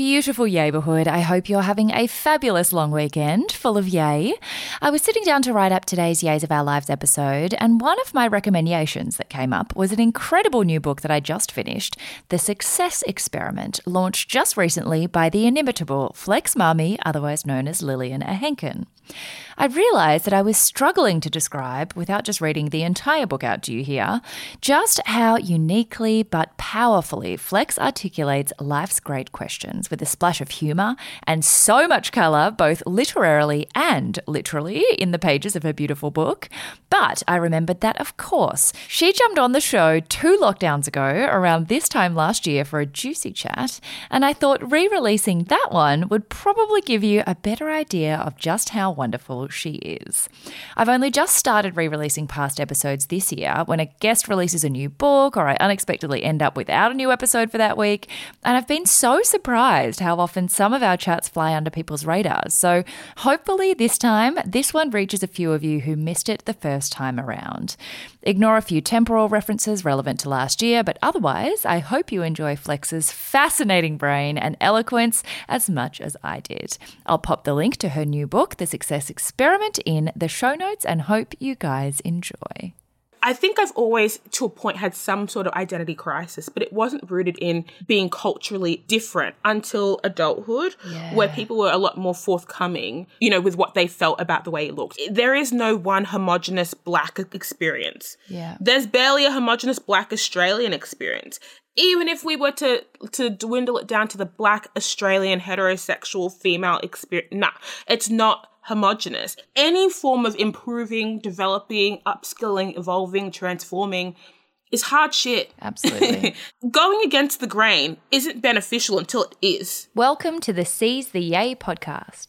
Beautiful neighbourhood. I hope you're having a fabulous long weekend full of yay. I was sitting down to write up today's Yays of Our Lives episode, and one of my recommendations that came up was an incredible new book that I just finished The Success Experiment, launched just recently by the inimitable Flex Mami, otherwise known as Lillian Ahenkan. I realised that I was struggling to describe, without just reading the entire book out to you here, just how uniquely but powerfully Flex articulates life's great questions with a splash of humour and so much colour, both literarily and literally, in the pages of her beautiful book. But I remembered that, of course, she jumped on the show two lockdowns ago, around this time last year, for a juicy chat, and I thought re releasing that one would probably give you a better idea of just how wonderful she is. I've only just started re releasing past episodes this year when a guest releases a new book or I unexpectedly end up without a new episode for that week. And I've been so surprised how often some of our chats fly under people's radars. So hopefully this time, this one reaches a few of you who missed it the first time around. Ignore a few temporal references relevant to last year, but otherwise, I hope you enjoy Flex's fascinating brain and eloquence as much as I did. I'll pop the link to her new book, The Success Experiment, in the show notes and hope you guys enjoy. I think I've always, to a point, had some sort of identity crisis, but it wasn't rooted in being culturally different until adulthood, yeah. where people were a lot more forthcoming, you know, with what they felt about the way it looked. There is no one homogenous black experience. Yeah. There's barely a homogenous black Australian experience. Even if we were to to dwindle it down to the black Australian heterosexual female experience, nah, it's not homogenous. Any form of improving, developing, upskilling, evolving, transforming is hard shit. Absolutely. Going against the grain isn't beneficial until it is. Welcome to the Seize the Yay podcast.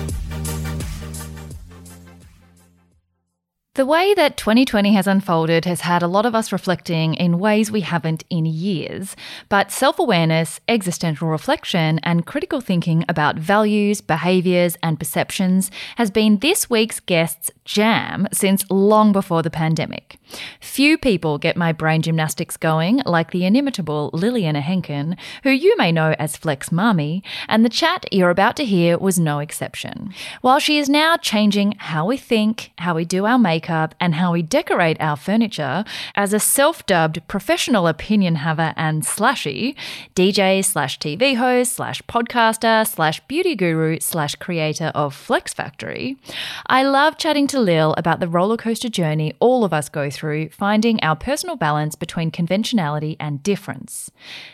The way that 2020 has unfolded has had a lot of us reflecting in ways we haven't in years. But self awareness, existential reflection, and critical thinking about values, behaviours, and perceptions has been this week's guest's jam since long before the pandemic. Few people get my brain gymnastics going like the inimitable Lillian Henkin, who you may know as Flex Mami, and the chat you're about to hear was no exception. While she is now changing how we think, how we do our makeup, and how we decorate our furniture, as a self dubbed professional opinion haver and slashy, DJ slash TV host slash podcaster slash beauty guru slash creator of Flex Factory, I love chatting to Lil about the rollercoaster journey all of us go through through finding our personal balance between conventionality and difference.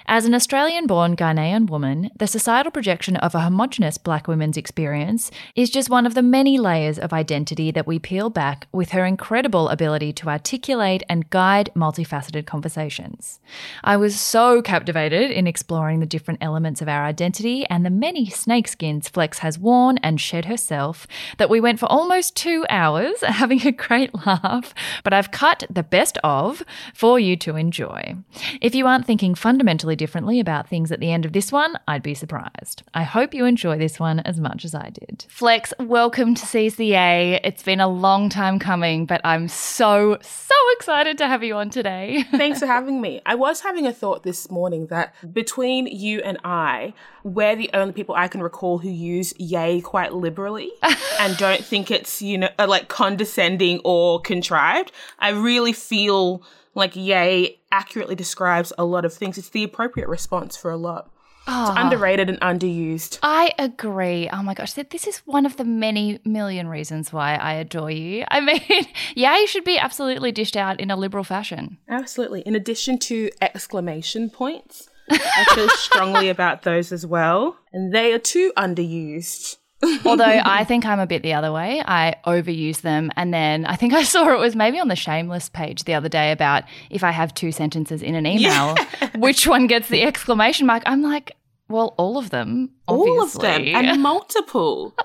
As an Australian born Ghanaian woman, the societal projection of a homogenous black woman's experience is just one of the many layers of identity that we peel back with her incredible ability to articulate and guide multifaceted conversations. I was so captivated in exploring the different elements of our identity and the many snakeskins Flex has worn and shed herself that we went for almost two hours having a great laugh, but I've cut the best of for you to enjoy. If you aren't thinking fundamentally differently about things at the end of this one, I'd be surprised. I hope you enjoy this one as much as I did. Flex, welcome to Seize the Yay. It's been a long time coming, but I'm so, so excited to have you on today. Thanks for having me. I was having a thought this morning that between you and I, we're the only people I can recall who use yay quite liberally and don't think it's, you know, uh, like condescending or contrived. I really feel like yay accurately describes a lot of things. It's the appropriate response for a lot. Oh, it's ah. underrated and underused. I agree. Oh my gosh, this is one of the many million reasons why I adore you. I mean, yeah, you should be absolutely dished out in a liberal fashion. Absolutely. In addition to exclamation points, I feel strongly about those as well. And they are too underused Although I think I'm a bit the other way. I overuse them. And then I think I saw it was maybe on the Shameless page the other day about if I have two sentences in an email, yeah. which one gets the exclamation mark. I'm like, well, all of them. Obviously. All of them. And multiple.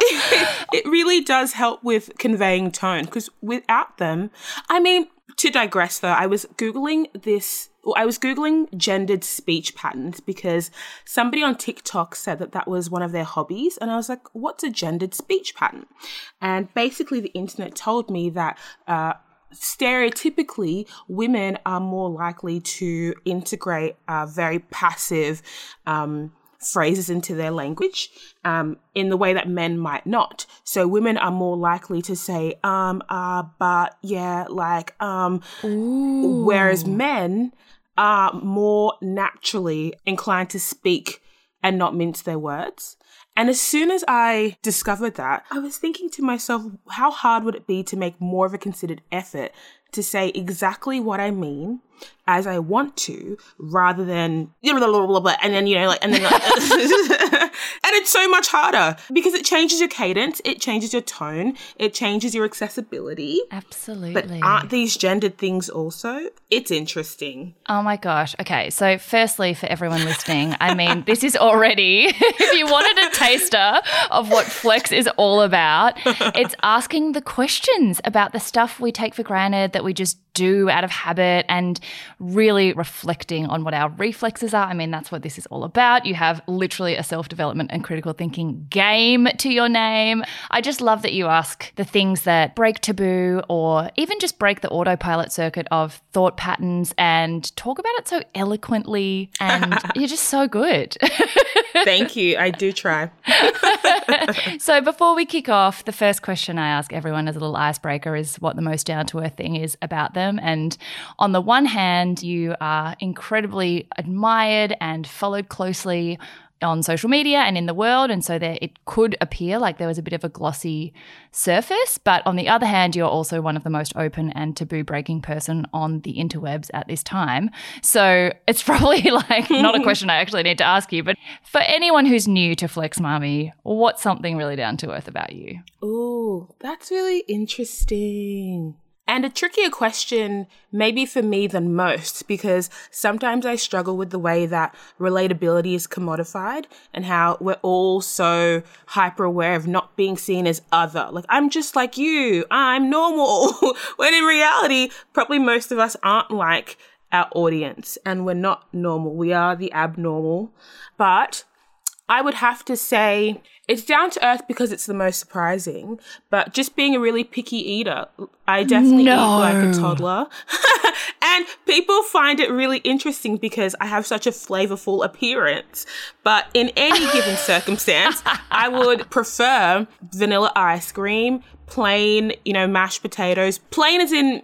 it really does help with conveying tone because without them, I mean, to digress though, I was Googling this I was Googling gendered speech patterns because somebody on TikTok said that that was one of their hobbies. And I was like, what's a gendered speech pattern? And basically, the internet told me that, uh, stereotypically, women are more likely to integrate uh, very passive um, phrases into their language um, in the way that men might not. So women are more likely to say, um, uh, but, yeah, like, um, Ooh. whereas men are more naturally inclined to speak and not mince their words. And as soon as I discovered that, I was thinking to myself, how hard would it be to make more of a considered effort to say exactly what I mean as I want to, rather than blah, blah, blah, blah, and then you know, like, and then, like, and it's so much harder because it changes your cadence, it changes your tone, it changes your accessibility. Absolutely. But aren't these gendered things also? It's interesting. Oh my gosh. Okay, so firstly, for everyone listening, I mean, this is already if you wanted a taster of what flex is all about, it's asking the questions about the stuff we take for granted that we just do out of habit and really reflecting on what our reflexes are. I mean, that's what this is all about. You have literally a self development and critical thinking game to your name. I just love that you ask the things that break taboo or even just break the autopilot circuit of thought patterns and talk about it so eloquently. And you're just so good. Thank you. I do try. so, before we kick off, the first question I ask everyone as a little icebreaker is what the most down to earth thing is about them. And on the one hand, you are incredibly admired and followed closely on social media and in the world. And so there it could appear like there was a bit of a glossy surface. But on the other hand, you're also one of the most open and taboo breaking person on the interwebs at this time. So it's probably like not a question I actually need to ask you, but for anyone who's new to Flex Mami, what's something really down to earth about you? Oh, that's really interesting. And a trickier question, maybe for me than most, because sometimes I struggle with the way that relatability is commodified and how we're all so hyper aware of not being seen as other. Like, I'm just like you, I'm normal. when in reality, probably most of us aren't like our audience and we're not normal. We are the abnormal. But I would have to say it's down to earth because it's the most surprising, but just being a really picky eater, I definitely no. eat like a toddler. and people find it really interesting because I have such a flavorful appearance. But in any given circumstance, I would prefer vanilla ice cream, plain, you know, mashed potatoes, plain as in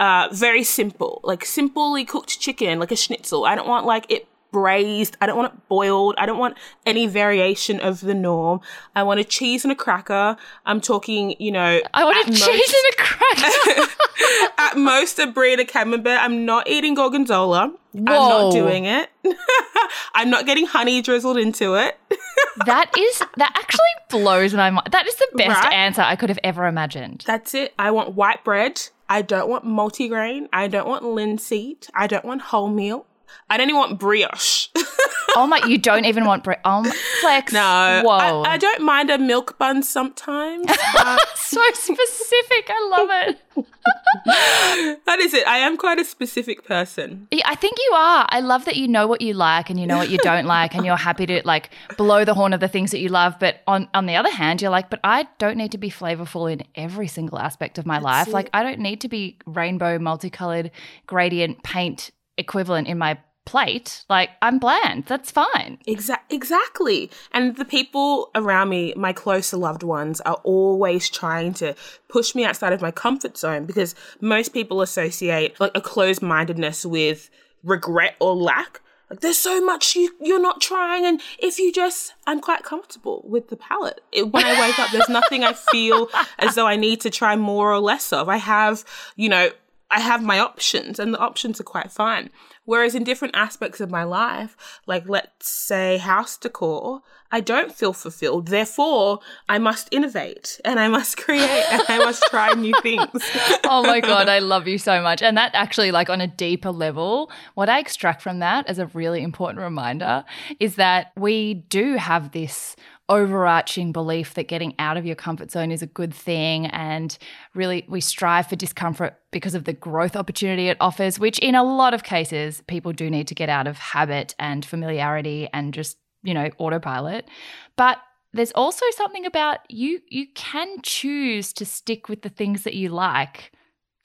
uh, very simple, like simply cooked chicken, like a schnitzel. I don't want like it braised. I don't want it boiled. I don't want any variation of the norm. I want a cheese and a cracker. I'm talking, you know. I want a most, cheese and a cracker. at most, a brie and a camembert. I'm not eating gorgonzola. Whoa. I'm not doing it. I'm not getting honey drizzled into it. that is that actually blows my mind. That is the best right? answer I could have ever imagined. That's it. I want white bread. I don't want multigrain. I don't want linseed. I don't want wholemeal. I don't even want brioche. oh my! You don't even want brioche. Oh, flex. No. Whoa. I, I, don't mind a milk bun sometimes. so specific. I love it. that is it. I am quite a specific person. Yeah, I think you are. I love that you know what you like and you know what you don't like, and you're happy to like blow the horn of the things that you love. But on on the other hand, you're like, but I don't need to be flavorful in every single aspect of my That's life. It. Like I don't need to be rainbow, multicolored, gradient paint equivalent in my plate. Like I'm bland. That's fine. Exa- exactly. And the people around me, my closer loved ones, are always trying to push me outside of my comfort zone because most people associate like a closed mindedness with regret or lack. Like there's so much you you're not trying, and if you just, I'm quite comfortable with the palette. It, when I wake up, there's nothing I feel as though I need to try more or less of. I have, you know, I have my options, and the options are quite fine. Whereas in different aspects of my life, like let's say house decor, I don't feel fulfilled. Therefore, I must innovate and I must create and I must try new things. oh my God, I love you so much. And that actually, like on a deeper level, what I extract from that as a really important reminder is that we do have this overarching belief that getting out of your comfort zone is a good thing. And really, we strive for discomfort because of the growth opportunity it offers, which in a lot of cases, people do need to get out of habit and familiarity and just, you know, autopilot. But there's also something about you you can choose to stick with the things that you like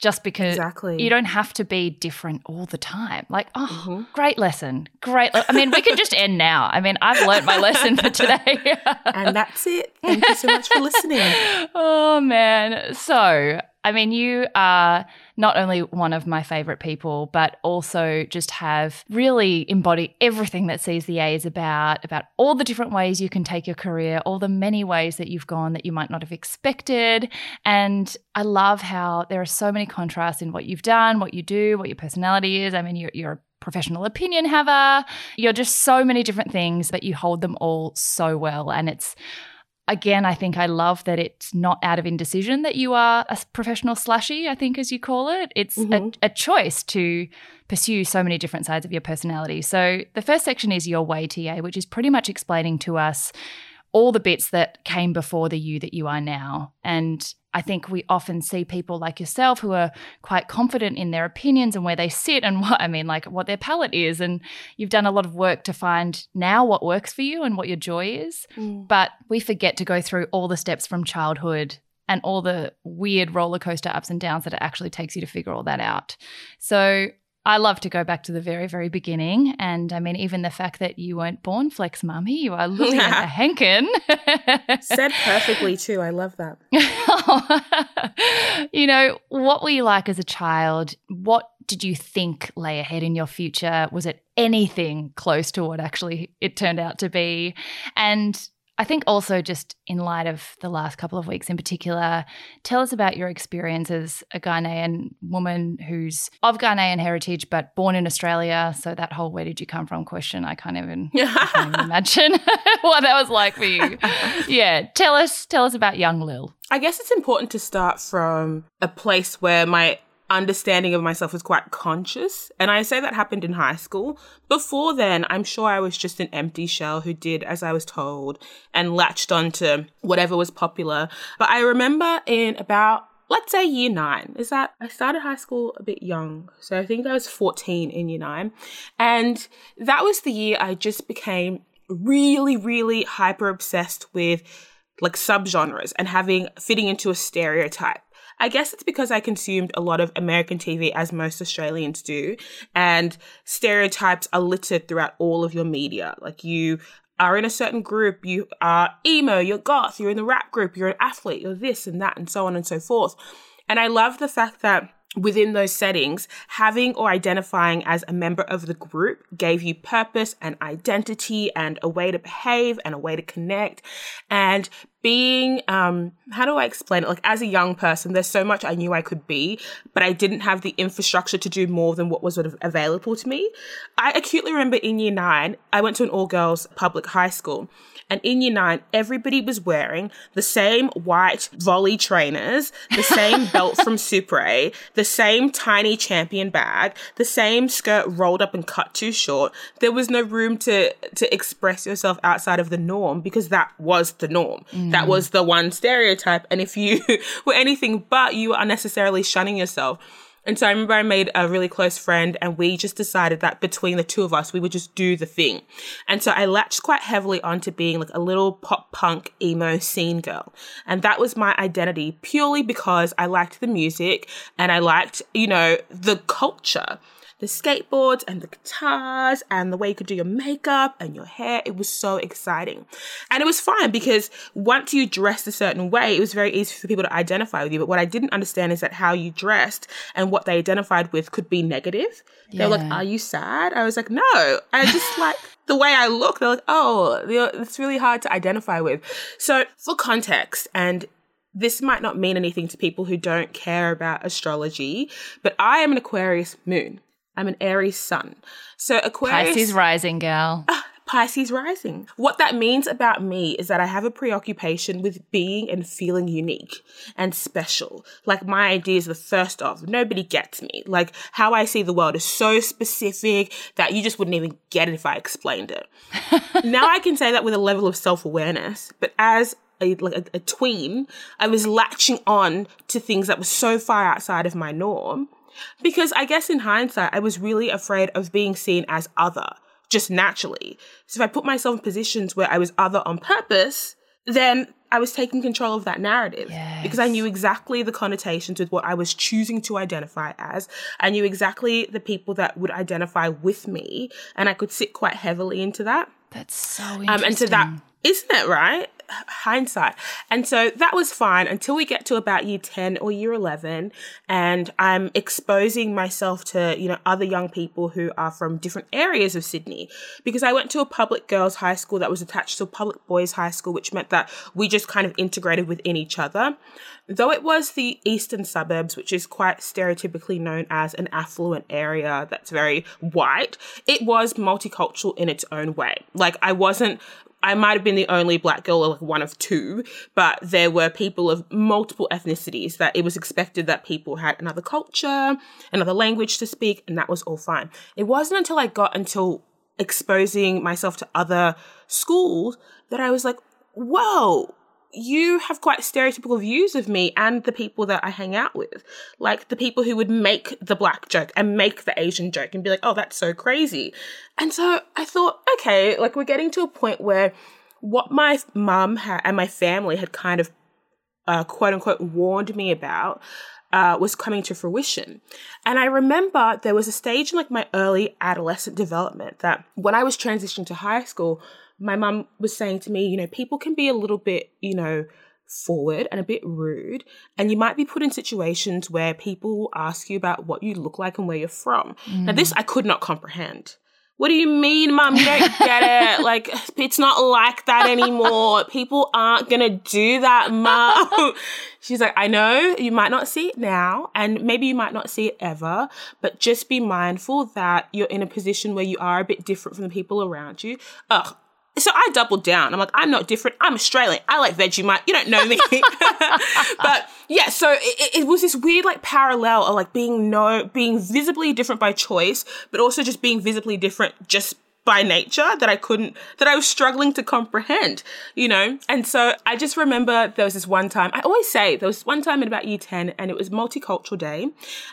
just because exactly. you don't have to be different all the time. Like, oh, mm-hmm. great lesson. Great. Le- I mean, we can just end now. I mean, I've learned my lesson for today. and that's it. Thank you so much for listening. Oh, man. So, I mean, you are not only one of my favorite people, but also just have really embodied everything that Seize the Yay is about, about all the different ways you can take your career, all the many ways that you've gone that you might not have expected. And I love how there are so many contrasts in what you've done, what you do, what your personality is. I mean, you're, you're a professional opinion haver. You're just so many different things, but you hold them all so well. And it's again, I think I love that it's not out of indecision that you are a professional slashy, I think, as you call it. It's mm-hmm. a, a, choice to pursue so many different sides of your personality. So the first section is your way TA, which is pretty much explaining to us all the bits that came before the you that you are now. And I think we often see people like yourself who are quite confident in their opinions and where they sit and what I mean, like what their palette is. And you've done a lot of work to find now what works for you and what your joy is. Mm. But we forget to go through all the steps from childhood and all the weird roller coaster ups and downs that it actually takes you to figure all that out. So I love to go back to the very, very beginning. And I mean, even the fact that you weren't born Flex Mami, you are looking at a Henkin. Said perfectly, too. I love that. you know, what were you like as a child? What did you think lay ahead in your future? Was it anything close to what actually it turned out to be? And I think also just in light of the last couple of weeks in particular, tell us about your experience as a Ghanaian woman who's of Ghanaian heritage but born in Australia. So that whole "where did you come from?" question, I can't even, I can't even imagine what that was like for you. yeah, tell us, tell us about young Lil. I guess it's important to start from a place where my understanding of myself was quite conscious. And I say that happened in high school. Before then, I'm sure I was just an empty shell who did as I was told and latched onto whatever was popular. But I remember in about let's say year nine is that I started high school a bit young. So I think I was 14 in year nine. And that was the year I just became really, really hyper obsessed with like subgenres and having fitting into a stereotype. I guess it's because I consumed a lot of American TV, as most Australians do, and stereotypes are littered throughout all of your media. Like you are in a certain group, you are emo, you're goth, you're in the rap group, you're an athlete, you're this and that, and so on and so forth. And I love the fact that within those settings, having or identifying as a member of the group gave you purpose and identity and a way to behave and a way to connect. And being, um, how do I explain it? Like, as a young person, there's so much I knew I could be, but I didn't have the infrastructure to do more than what was sort of available to me. I acutely remember in year nine, I went to an all girls public high school and in year nine, everybody was wearing the same white volley trainers, the same belt from Supre, the same tiny champion bag, the same skirt rolled up and cut too short. There was no room to, to express yourself outside of the norm because that was the norm. Mm. That mm. was the one stereotype. And if you were anything but, you were unnecessarily shunning yourself. And so I remember I made a really close friend and we just decided that between the two of us, we would just do the thing. And so I latched quite heavily onto being like a little pop punk emo scene girl. And that was my identity purely because I liked the music and I liked, you know, the culture the skateboards and the guitars and the way you could do your makeup and your hair. It was so exciting. And it was fine because once you dressed a certain way, it was very easy for people to identify with you. But what I didn't understand is that how you dressed and what they identified with could be negative. Yeah. They were like, Are you sad? I was like, No, I just like the way I look. They're like, Oh, it's really hard to identify with. So, for context, and this might not mean anything to people who don't care about astrology, but I am an Aquarius moon. I'm an Aries sun. So Aquarius Pisces rising, gal. Ah, Pisces rising. What that means about me is that I have a preoccupation with being and feeling unique and special. Like my ideas are first off, nobody gets me. Like how I see the world is so specific that you just wouldn't even get it if I explained it. now I can say that with a level of self-awareness, but as a, like a, a tween, I was latching on to things that were so far outside of my norm. Because I guess in hindsight, I was really afraid of being seen as other just naturally. So if I put myself in positions where I was other on purpose, then I was taking control of that narrative Yes. because I knew exactly the connotations with what I was choosing to identify as. I knew exactly the people that would identify with me, and I could sit quite heavily into that. That's so interesting. Um, and so that isn't it right? Hindsight. And so that was fine until we get to about year 10 or year 11. And I'm exposing myself to, you know, other young people who are from different areas of Sydney because I went to a public girls' high school that was attached to a public boys' high school, which meant that we just kind of integrated within each other. Though it was the eastern suburbs, which is quite stereotypically known as an affluent area that's very white, it was multicultural in its own way. Like I wasn't I might have been the only black girl or like one of two, but there were people of multiple ethnicities that it was expected that people had another culture, another language to speak, and that was all fine. It wasn't until I got until exposing myself to other schools that I was like, whoa, you have quite stereotypical views of me and the people that I hang out with. Like the people who would make the black joke and make the Asian joke and be like, oh, that's so crazy. And so I thought, okay, like we're getting to a point where what my mum ha- and my family had kind of uh, quote unquote warned me about uh, was coming to fruition. And I remember there was a stage in like my early adolescent development that when I was transitioning to high school, my mum was saying to me, you know, people can be a little bit, you know, forward and a bit rude. And you might be put in situations where people will ask you about what you look like and where you're from. Now, this mm. I could not comprehend. What do you mean, mum? You don't get it. Like, it's not like that anymore. People aren't going to do that, mum. She's like, I know you might not see it now, and maybe you might not see it ever, but just be mindful that you're in a position where you are a bit different from the people around you. Ugh. So I doubled down. I'm like, I'm not different. I'm Australian. I like Vegemite. You don't know me. but yeah, so it, it was this weird like parallel of like being no, being visibly different by choice, but also just being visibly different just by nature that I couldn't, that I was struggling to comprehend, you know? And so I just remember there was this one time, I always say there was one time in about year 10 and it was multicultural day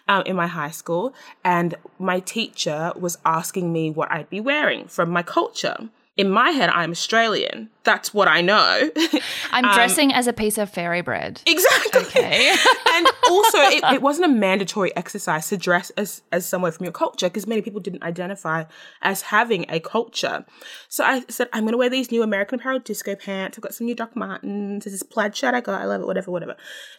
um, in my high school. And my teacher was asking me what I'd be wearing from my culture. In my head, I'm Australian. That's what I know. I'm um, dressing as a piece of fairy bread. exactly. Okay. and also, it, it wasn't a mandatory exercise to dress as, as somewhere from your culture because many people didn't identify as having a culture. So I said, I'm going to wear these new American Apparel disco pants. I've got some new Doc Martens. There's this plaid shirt I got. I love it, whatever, whatever.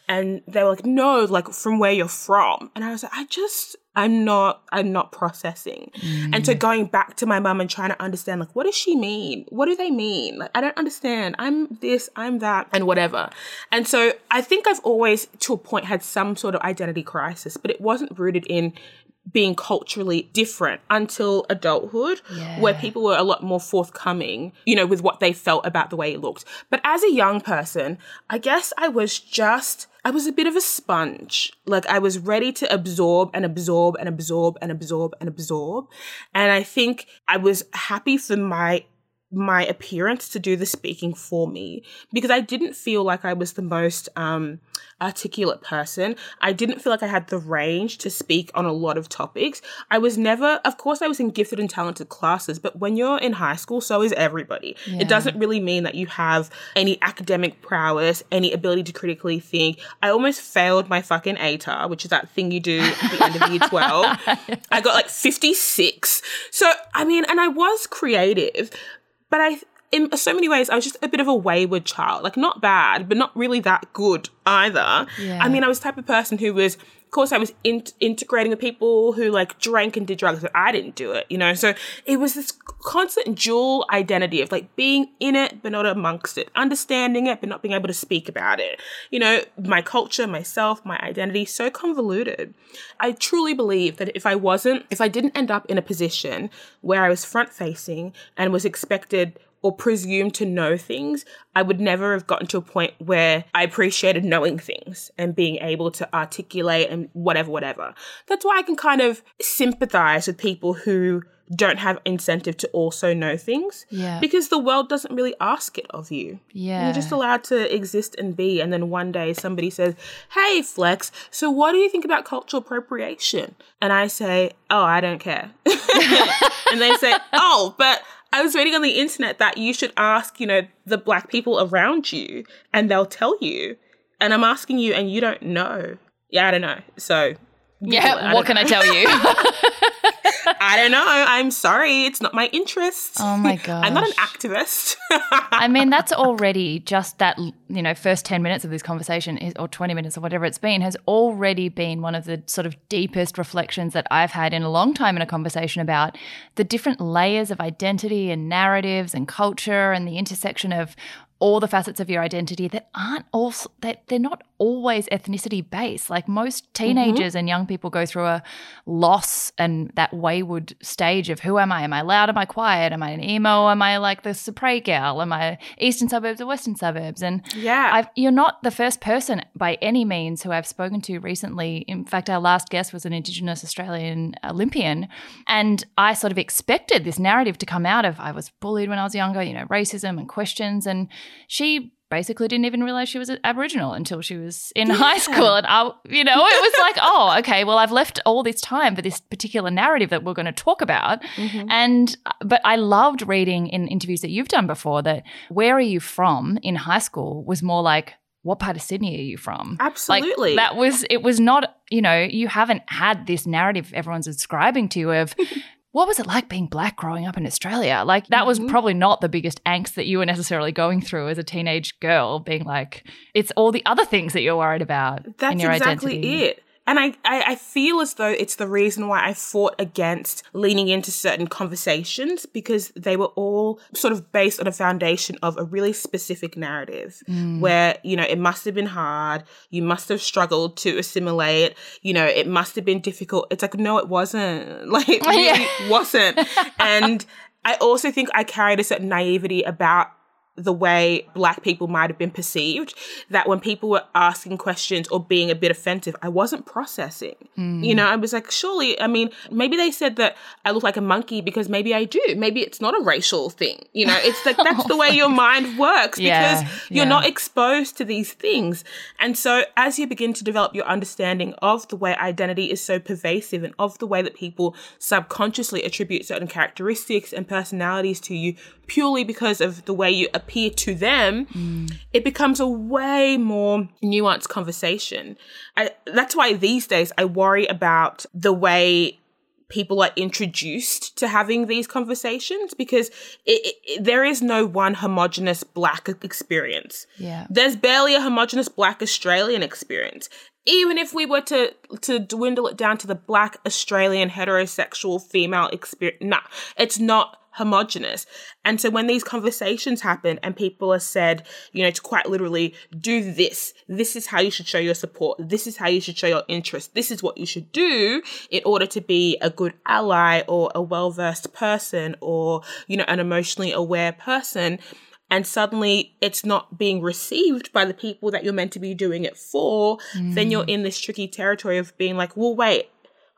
And they were like, no, like from where you're from. And I was like, I just, I'm not, I'm not processing. And so mm. going back to my mum and trying to understand, like, what does she mean? What do they mean? Like, I don't understand. I'm this, I'm that, and whatever. And so I think I've always, to a point, had some sort of identity crisis, but it wasn't rooted in being culturally different until adulthood, where people were a lot more forthcoming, you know, with what they felt about the way it looked. But as a young person, I guess I was just, I was a bit of a sponge. Like I was ready to absorb and absorb and absorb and absorb and absorb. And I think I was happy for my my appearance to do the speaking for me because I didn't feel like I was the most um, articulate person. I didn't feel like I had the range to speak on a lot of topics. I was never, of course, I was in gifted and talented classes, but when you're in high school, so is everybody. It doesn't really mean that you have any academic prowess, any ability to critically think. I almost failed my fucking ATAR, which is that thing you do at the end of year 12. I got like 56. So, I mean, and I was creative, but I in so many ways, I was just a bit of a wayward child. Like, not bad, but not really that good either. Yeah. I mean, I was the type of person who was, course, I was in- integrating with people who like drank and did drugs, but I didn't do it, you know? So it was this constant dual identity of like being in it, but not amongst it, understanding it, but not being able to speak about it. You know, my culture, myself, my identity, so convoluted. I truly believe that if I wasn't, if I didn't end up in a position where I was front facing and was expected or presumed to know things, I would never have gotten to a point where I appreciated knowing things and being able to articulate and whatever, whatever. That's why I can kind of sympathize with people who don't have incentive to also know things. Yeah. Because the world doesn't really ask it of you. Yeah. You're just allowed to exist and be. And then one day somebody says, Hey, Flex, so what do you think about cultural appropriation? And I say, Oh, I don't care. and they say, Oh, but I was reading on the internet that you should ask, you know, the black people around you and they'll tell you. And I'm asking you and you don't know. Yeah, I don't know. So yeah, what can I tell you? I don't know. I'm sorry. It's not my interest. Oh my gosh. I'm not an activist. I mean, that's already just that, you know, first 10 minutes of this conversation is, or 20 minutes or whatever it's been has already been one of the sort of deepest reflections that I've had in a long time in a conversation about the different layers of identity and narratives and culture and the intersection of all the facets of your identity that aren't also that they're not always ethnicity based. Like most mm-hmm. teenagers and young people go through a loss and that wayward stage of who am I? Am I loud? Am I quiet? Am I an emo? Am I like the Supre gal? Am I eastern suburbs or western suburbs? And Yeah. I've, you're not the first person by any means who I've spoken to recently. In fact, our last guest was an Indigenous Australian Olympian, and I sort of expected this narrative to come out of I was bullied when I was younger, you know, racism and questions, and she basically didn't even realize she was Aboriginal until she was in high school. And I, you know, it was like, oh, okay, well, I've left all this time for this particular narrative that we're going to talk about. Mm-hmm. And, but I loved reading in interviews that you've done before that where are you from in high school was more like, what part of Sydney are you from? Absolutely. Like, that was, it was not, you know, you haven't had this narrative everyone's ascribing to you of, what was it like being black growing up in Australia? Like, that was Mhm. probably not the biggest angst that you were necessarily going through as a teenage girl, being like, it's all the other things that you're worried about That's in your exactly identity. it. And I, I, I feel as though it's the reason why I fought against leaning into certain conversations because they were all sort of based on a foundation of a really specific narrative Mm. where, you know, it must have been hard. You must have struggled to assimilate. You know, it must have been difficult. It's like, no, it wasn't. Like, it really Yeah. wasn't. and I also think I carried a certain naivety about the way black people might have been perceived that when people were asking questions or being a bit offensive i wasn't processing. Hmm. You know i was like surely i mean maybe they said that i look like a monkey because maybe i do. Maybe it's not a racial thing. You know it's like that's the way your mind works Yeah, because you're yeah. not exposed to these things. And so as you begin to develop your understanding of the way identity is so pervasive and of the way that people subconsciously attribute certain characteristics and personalities to you purely because of the way you appear to them, mm. it becomes a way more nuanced conversation. I, that's why these days I worry about the way people are introduced to having these conversations because it, it- there is no one homogenous black experience. Yeah. There's barely a homogenous black Australian experience. Even if we were to to dwindle it down to the black Australian heterosexual female experience, nah, it's not homogenous. And so when these conversations happen and people are said, you know, to quite literally do this, this is how you should show your support, this is how you should show your interest, this is what you should do in order to be a good ally or a well versed person or, you know, an emotionally aware person and suddenly it's not being received by the people that you're meant to be doing it for, then you're mm. in this tricky territory of being like, well, wait,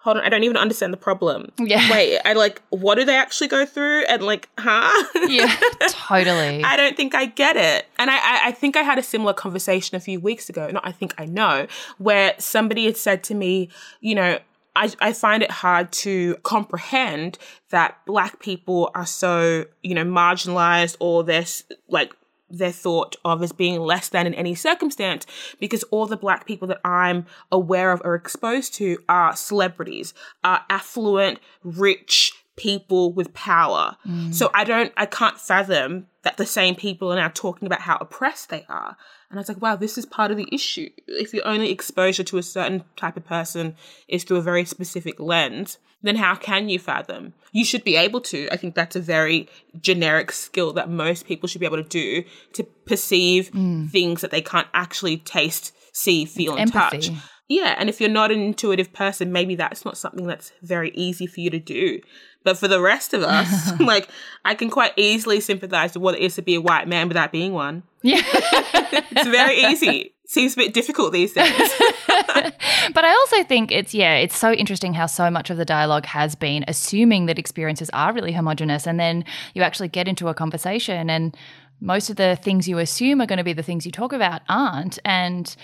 hold on, I don't even understand the problem. Yeah. Wait, I like, what do they actually go through? And like, huh? Yeah, totally. I don't think I get it. And I, I, I think I had a similar conversation a few weeks ago. Not I think I know, where somebody had said to me, you know, I, I find it hard to comprehend that black people are so, you know, marginalized or they're like, they're thought of as being less than in any circumstance because all the black people that I'm aware of or exposed to are celebrities, are affluent, rich people with power. Mm. So I don't, I can't fathom that the same people are now talking about how oppressed they are. And I was like, wow, this is part of the issue. If your only exposure to a certain type of person is through a very specific lens, then how can you fathom? You should be able to. I think that's a very generic skill that most people should be able to do to perceive mm. things that they can't actually taste, see, feel, and empathy. touch. Yeah, and if you're not an intuitive person, maybe that's not something that's very easy for you to do. But for the rest of us, like I can quite easily sympathize with what it is to be a white man without being one. Yeah. it's very easy. Seems a bit difficult these days. but I also think it's yeah, it's so interesting how so much of the dialogue has been assuming that experiences are really homogenous and then you actually get into a conversation and most of the things you assume are going to be the things you talk about aren't and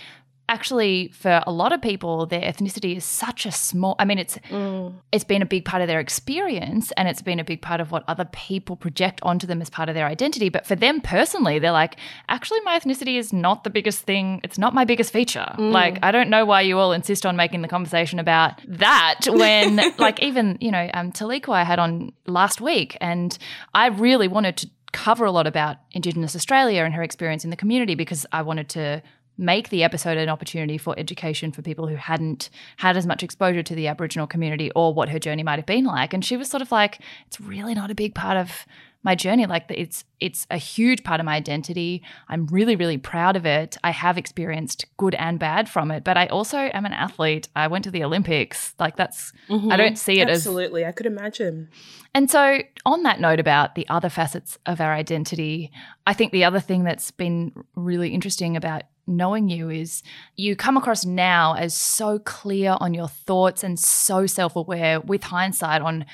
actually for a lot of people their ethnicity is such a small i mean it's mm. it's been a big part of their experience and it's been a big part of what other people project onto them as part of their identity but for them personally they're like actually my ethnicity is not the biggest thing it's not my biggest feature mm. like i don't know why you all insist on making the conversation about that when like even you know um Taliqua I had on last week and I really wanted to cover a lot about Indigenous Australia and her experience in the community because I wanted to make the episode an opportunity for education for people who hadn't had as much exposure to the Aboriginal community or what her journey might have been like. And she was sort of like, it's really not a big part of my journey. Like it's it's a huge part of my identity. I'm really really proud of it. I have experienced good and bad from it. But i also am an athlete. I went to the olympics. Like that's mm-hmm. i don't see it absolutely. as absolutely. I could imagine. And so on that note about the other facets of our identity i think the other thing that's been really interesting about knowing you is you come across now as so clear on your thoughts and so self aware with hindsight on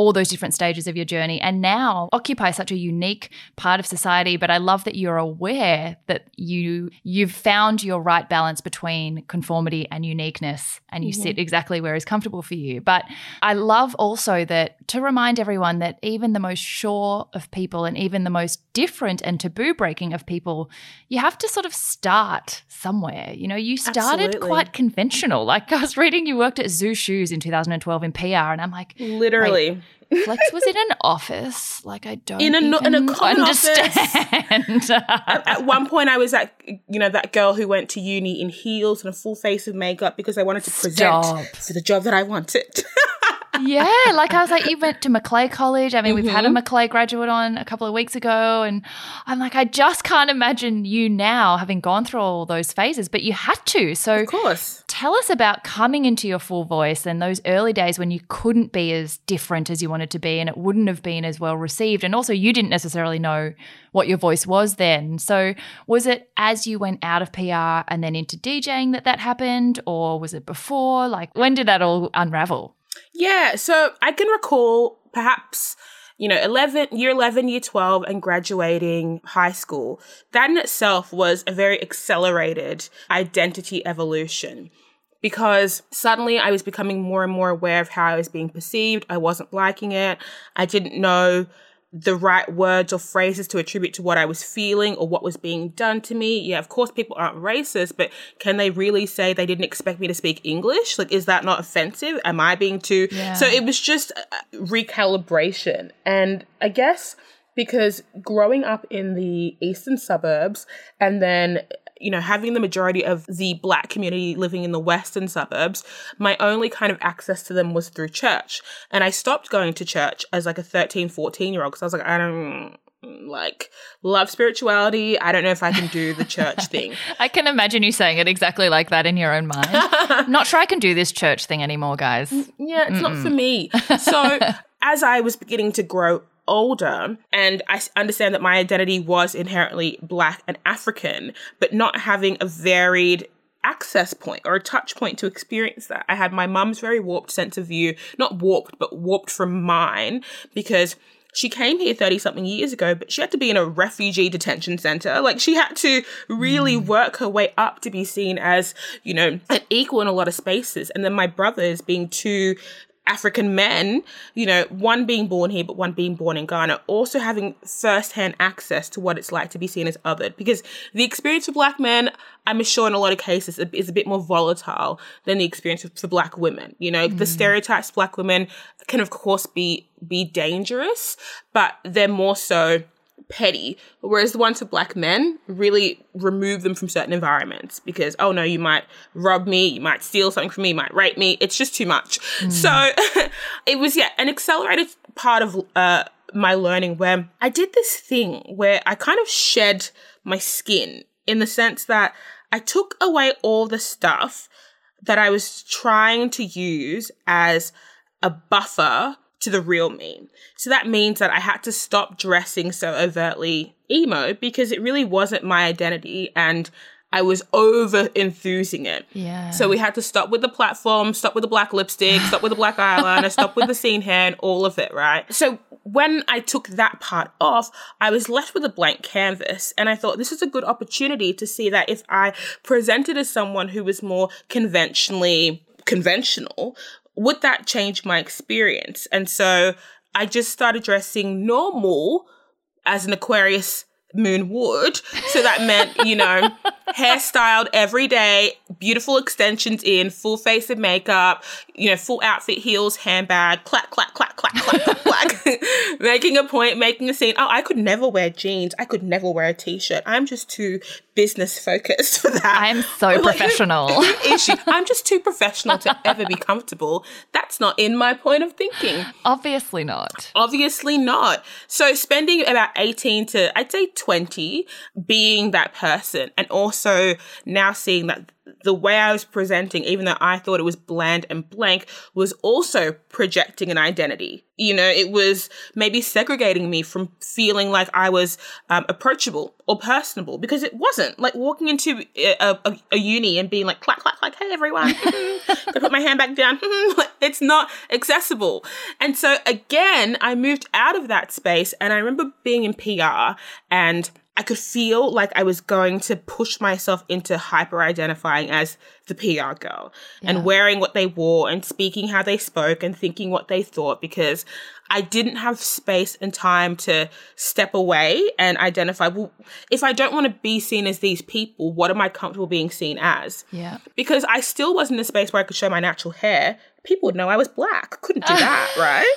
all those different stages of your journey. And now occupy such a unique part of society but i love that you're aware that you you've found your right balance between conformity and uniqueness and you mm-hmm. sit exactly where is comfortable for you. But i love also that to remind everyone that even the most sure of people and even the most different and taboo breaking of people you have to sort of start somewhere. You know you started Absolutely. quite conventional. Like i was reading you worked at Zu shoes in 2012 in pr and i'm like literally Flex was in an office. Like I don't in a in a common understand. at, at, one point, I was that you know that girl who went to uni in heels and a full face of makeup because I wanted to present Stop. for the job that I wanted. yeah, like I was like, you went to Macleay College. I mean, mm-hmm. we've had a mm-hmm. Macleay graduate on a couple of weeks ago, and I'm like, I just can't imagine you now having gone through all those phases, but you had to. So, of course, tell us about coming into your full voice and those early days when you couldn't be as different as you wanted to be, and it wouldn't have been as well received, and also you didn't necessarily know what your voice was then. So, was it as you went out of PR and then into DJing that that happened, or was it before? Like, when did that all unravel? Yeah, so I can recall perhaps you know 11 year 11 year 12 and graduating high school that in itself was a very accelerated identity evolution because suddenly I was becoming more and more aware of how I was being perceived. I wasn't liking it. I didn't know the right words or phrases to attribute to what I was feeling or what was being done to me. Yeah, of course, people aren't racist, but can they really say they didn't expect me to speak English? Like, is that not offensive? Am I being too? Yeah. So it was just uh, recalibration. And I guess because growing up in the eastern suburbs and then you know, having the majority of the black community living in the western suburbs, my only kind of access to them was through church. And I stopped going to church as like a 13, 14 year old because I was like, I don't like love spirituality. I don't know if I can do the church thing. I can imagine you saying it exactly like that in your own mind. not sure I can do this church thing anymore, guys. Yeah, it's Mm-mm. not for me. So as I was beginning to grow older and I understand that my identity was inherently black and African, but not having a varied access point or a touch point to experience that. I had my mum's very warped sense of view, not warped, but warped from mine because she came here 30 something years ago, but she had to be in a refugee detention center. Like she had to really mm. work her way up to be seen as, you know, an equal in a lot of spaces. And then my brothers being too African men, you know, one being born here, but one being born in Ghana, also having first-hand access to what it's like to be seen as othered. Because the experience for black men, I'm sure in a lot of cases, is a bit more volatile than the experience for black women. You know, mm. the stereotypes black women can, of course, be be dangerous, but they're more so petty, whereas the ones for black men really remove them from certain environments because, oh no, you might rob me, you might steal something from me, you might rape me. It's just too much. Mm. So it was, yeah, an accelerated part of uh, my learning where I did this thing where I kind of shed my skin in the sense that I took away all the stuff that I was trying to use as a buffer to the real me. So that means that I had to stop dressing so overtly emo because it really wasn't my identity and I was over enthusing it. Yeah. So we had to stop with the platform, stop with the black lipstick, stop with the black eyeliner, stop with the scene hair and all of it, right? So when I took that part off, I was left with a blank canvas. And I thought this is a good opportunity to see that if I presented as someone who was more conventionally conventional, would that change my experience? And so I just started dressing normal as an Aquarius moon would. So that meant, you know, hairstyled every day, beautiful extensions in, full face of makeup, you know, full outfit, heels, handbag, clack, clack, clack, clack, clack, clack, clack. making a point, making a scene. Oh, I could never wear jeans. I could never wear a t-shirt. I'm just too business focused for that. I'm so like, professional. Who, who is? I'm just too professional to ever be comfortable. That's not in my point of thinking. Obviously not. Obviously not. So spending about 18 to I'd say 20 being that person and also now seeing that the way I was presenting, even though I thought it was bland and blank, was also projecting an identity. You know, it was maybe segregating me from feeling like I was um, approachable or personable because it wasn't. Like walking into a, a, a uni and being like, clack, clack, clack, hey everyone, I put my hand back down. it's not accessible. And so again, I moved out of that space and I remember being in PR and I could feel like I was going to push myself into hyper identifying as the PR girl yeah. and wearing what they wore and speaking how they spoke and thinking what they thought because I didn't have space and time to step away and identify, well, if I don't want to be seen as these people, what am I comfortable being seen as? Yeah. Because I still wasn't in a space where I could show my natural hair people would know I was black. Couldn't do that, right?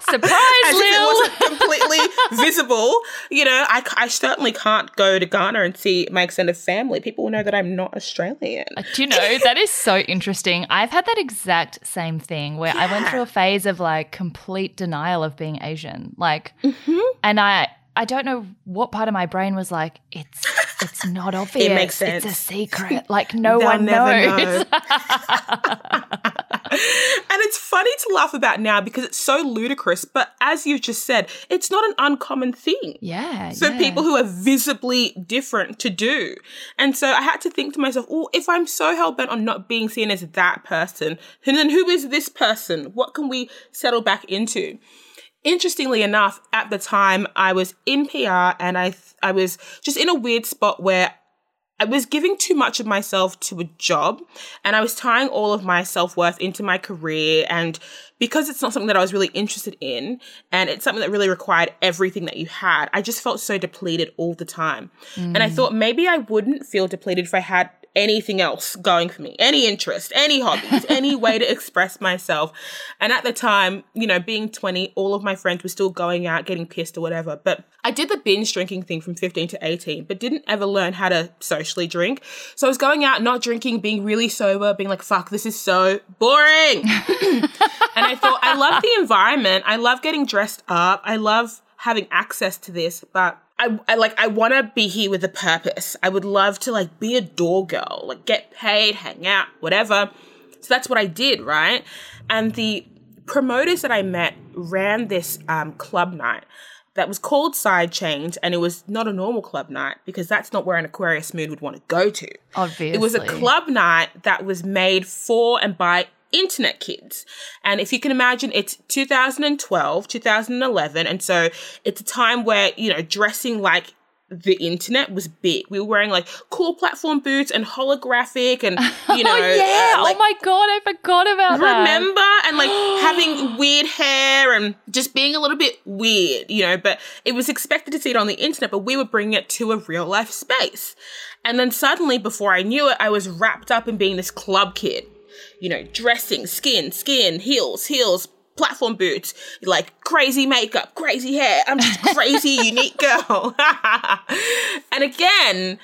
Surprise, As Lil. it wasn't completely visible. You know, I, I certainly can't go to Ghana and see my extended family. People will know that I'm not Australian. Uh, do you know, that is so interesting. I've had that exact same thing where yeah. I went through a phase of like complete denial of being Asian. Like, mm-hmm. and I, I don't know what part of my brain was like, it's it's not obvious. it makes sense. It's a secret. Like no They'll one knows. Know. and it's funny to laugh about now because it's so ludicrous. But as you just said, it's not an uncommon thing. Yeah. For yeah. people who are visibly different to do. And so I had to think to myself, oh, if I'm so hell bent on not being seen as that person, then who is this person? What can we settle back into? Interestingly enough, at the time I was in PR and I I was just in a weird spot where I was giving too much of myself to a job and I was tying all of my self worth into my career. And because it's not something that I was really interested in and it's something that really required everything that you had, I just felt so depleted all the time. Mm. And I mm. thought maybe I wouldn't feel depleted if I had anything else going for me, any interest, any hobbies, any way to express myself. And at the time, you know, being 20, all of my friends were still going out, getting pissed or whatever. But I did the binge drinking thing from 15 to 18, but didn't ever learn how to socially drink. So I was going out, not drinking, being really sober, being like, fuck, this is so boring. and I thought, I love the environment. I love getting dressed up. I love having access to this, but I, I like I want to be here with a purpose. I would love to like be a door girl, like get paid, hang out, whatever. So that's what I did, right? And the promoters that I met ran this um, club night that was called Side Change, and it was not a normal club night because that's not where an Aquarius moon would want to go to. Obviously, it was a club night that was made for and by internet kids. And if you can imagine, it's 2012, 2011. And so it's a time where, you know, dressing like the internet was big. We were wearing like cool platform boots and holographic and you oh, know oh, yeah. like, oh my god, I forgot about that. remember and like having weird hair and just being a little bit weird, you know, but it was expected to see it on the internet, but we were bringing it to a real life space. And then suddenly before I knew it, I was wrapped up in being this club kid. You know, dressing, skin, skin, heels, heels, platform boots, like crazy makeup, crazy hair. I'm just crazy, unique girl. and again,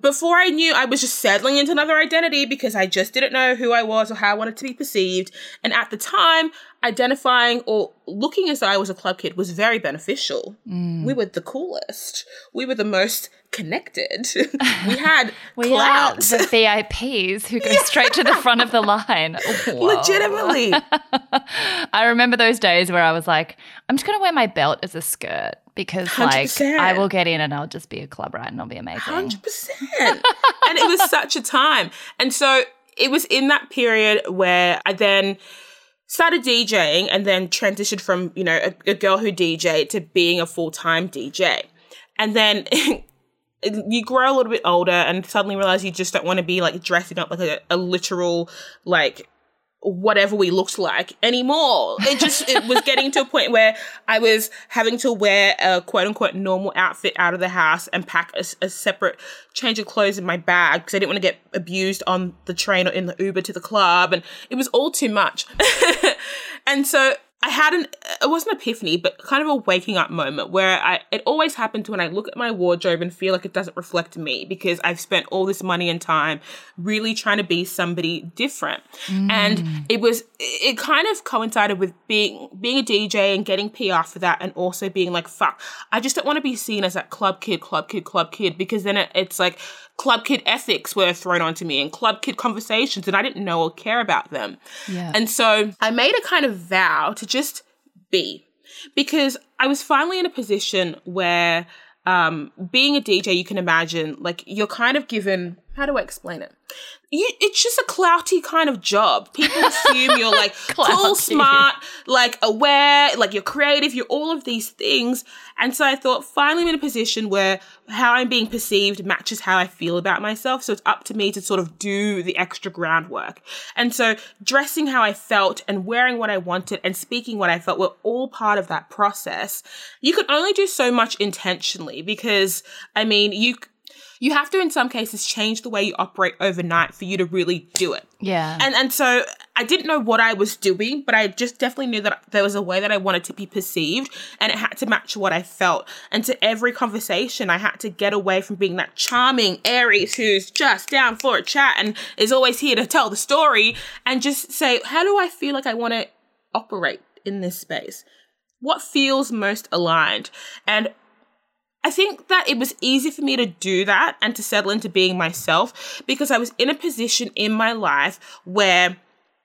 before I knew, I was just settling into another identity because I just didn't know who I was or how I wanted to be perceived. And at the time, identifying or looking as though I was a club kid was very beneficial. Mm. We were the coolest. We were the most connected. we had We clout. the VIPs who go straight to the front of the line. Whoa. Legitimately. I remember those days where I was like, I'm just going to wear my belt as a skirt because, like, 100%. I will get in and I'll just be a club rat and I'll be amazing. Hundred percent. And it was such a time. And so it was in that period where I then started DJing and then transitioned from, you know, a, a girl who DJ to being a full time DJ. And then you grow a little bit older and suddenly realize you just don't want to be like dressing up like a, a literal, like, whatever we looked like anymore. It just it was getting to a point where I was having to wear a quote unquote normal outfit out of the house and pack a, a separate change of clothes in my bag because I didn't want to get abused on the train or in the Uber to the club, and it was all too much. and so I had an it wasn't an epiphany, but kind of a waking up moment where I it always happens when I look at my wardrobe and feel like it doesn't reflect me because I've spent all this money and time really trying to be somebody different. And mm. it was it kind of coincided with being being a DJ and getting PR for that and also being like, fuck, I just don't want to be seen as that club kid, club kid, club kid, because then it, it's like club kid ethics were thrown onto me and club kid conversations and I didn't know or care about them. Yeah. And so I made a kind of vow to just be because I was finally in a position where um, being a DJ, you can imagine, like you're kind of given, how do I explain it? You, it's just a clouty kind of job. People assume you're like cool, smart, like aware, like you're creative, you're all of these things. And so I thought, finally, I'm in a position where how I'm being perceived matches how I feel about myself. So it's up to me to sort of do the extra groundwork. And so dressing how I felt and wearing what I wanted and speaking what I felt were all part of that process. You can only do so much intentionally because, I mean, you you have to in some cases change the way you operate overnight for you to really do it. yeah. And and so I didn't know what I was doing, but I just definitely knew that there was a way that I wanted to be perceived and it had to match what I felt. And to every conversation, I had to get away from being that charming Aries who's just down for a chat and is always here to tell the story and just say, how do I feel like I want to operate in this space? What feels most aligned? And I think that it was easy for me to do that and to settle into being myself because I was in a position in my life where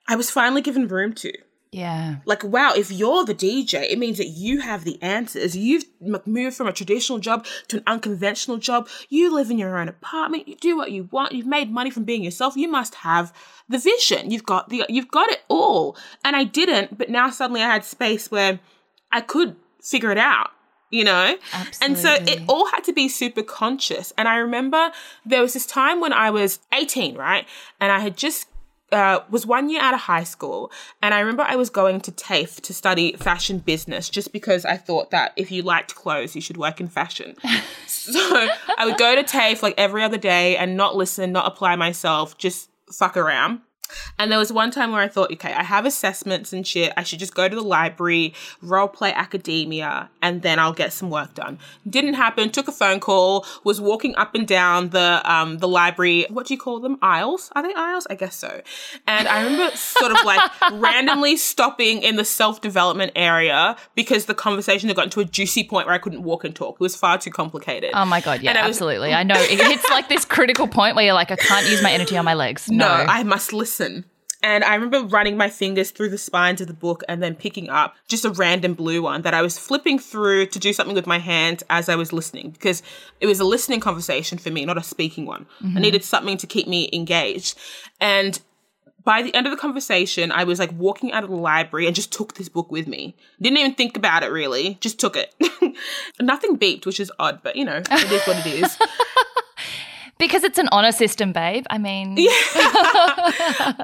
I was finally given room to. yeah. Like, wow, if you're the DJ, it means that you have the answers. You've moved from a traditional job to an unconventional job. You live in your own apartment. You do what you want. You've made money from being yourself. You must have the vision. You've got the, you've got it all. And I didn't, but now suddenly I had space where I could figure it out. You know? And so it all had to be super conscious. And I remember there was this time when I was 18, right? And I had just uh, was one year out of high school, and I remember I was going to TAFE to study fashion business just because I thought that if you liked clothes, you should work in fashion. so I would go to TAFE like every other day and not listen, not apply myself, just fuck around. And there was one time where I thought, okay, I have assessments and shit. I should just go to the library, role play academia, and then I'll get some work done. Didn't happen. Took a phone call. Was walking up and down the um the library. What do you call them? Aisles? Are they aisles? I guess so. And I remember sort of like randomly stopping in the self development area because the conversation had gotten to a juicy point where I couldn't walk and talk. It was far too complicated. Oh my god, yeah, I was- absolutely. I know it hits like this critical point where you're like, I can't use my energy on my legs. No, No, I must listen. And I remember running my fingers through the spines of the book and then picking up just a random blue one that I was flipping through to do something with my hands as I was listening because it was a listening conversation for me, not a speaking one. I mm-hmm. needed something to keep me engaged. And by the end of the conversation, I was like walking out of the library and just took this book with me. Didn't even think about it really, just took it. Nothing beeped, which is odd, but you know, it is what it is. Because it's an honor system, babe. I mean, yeah.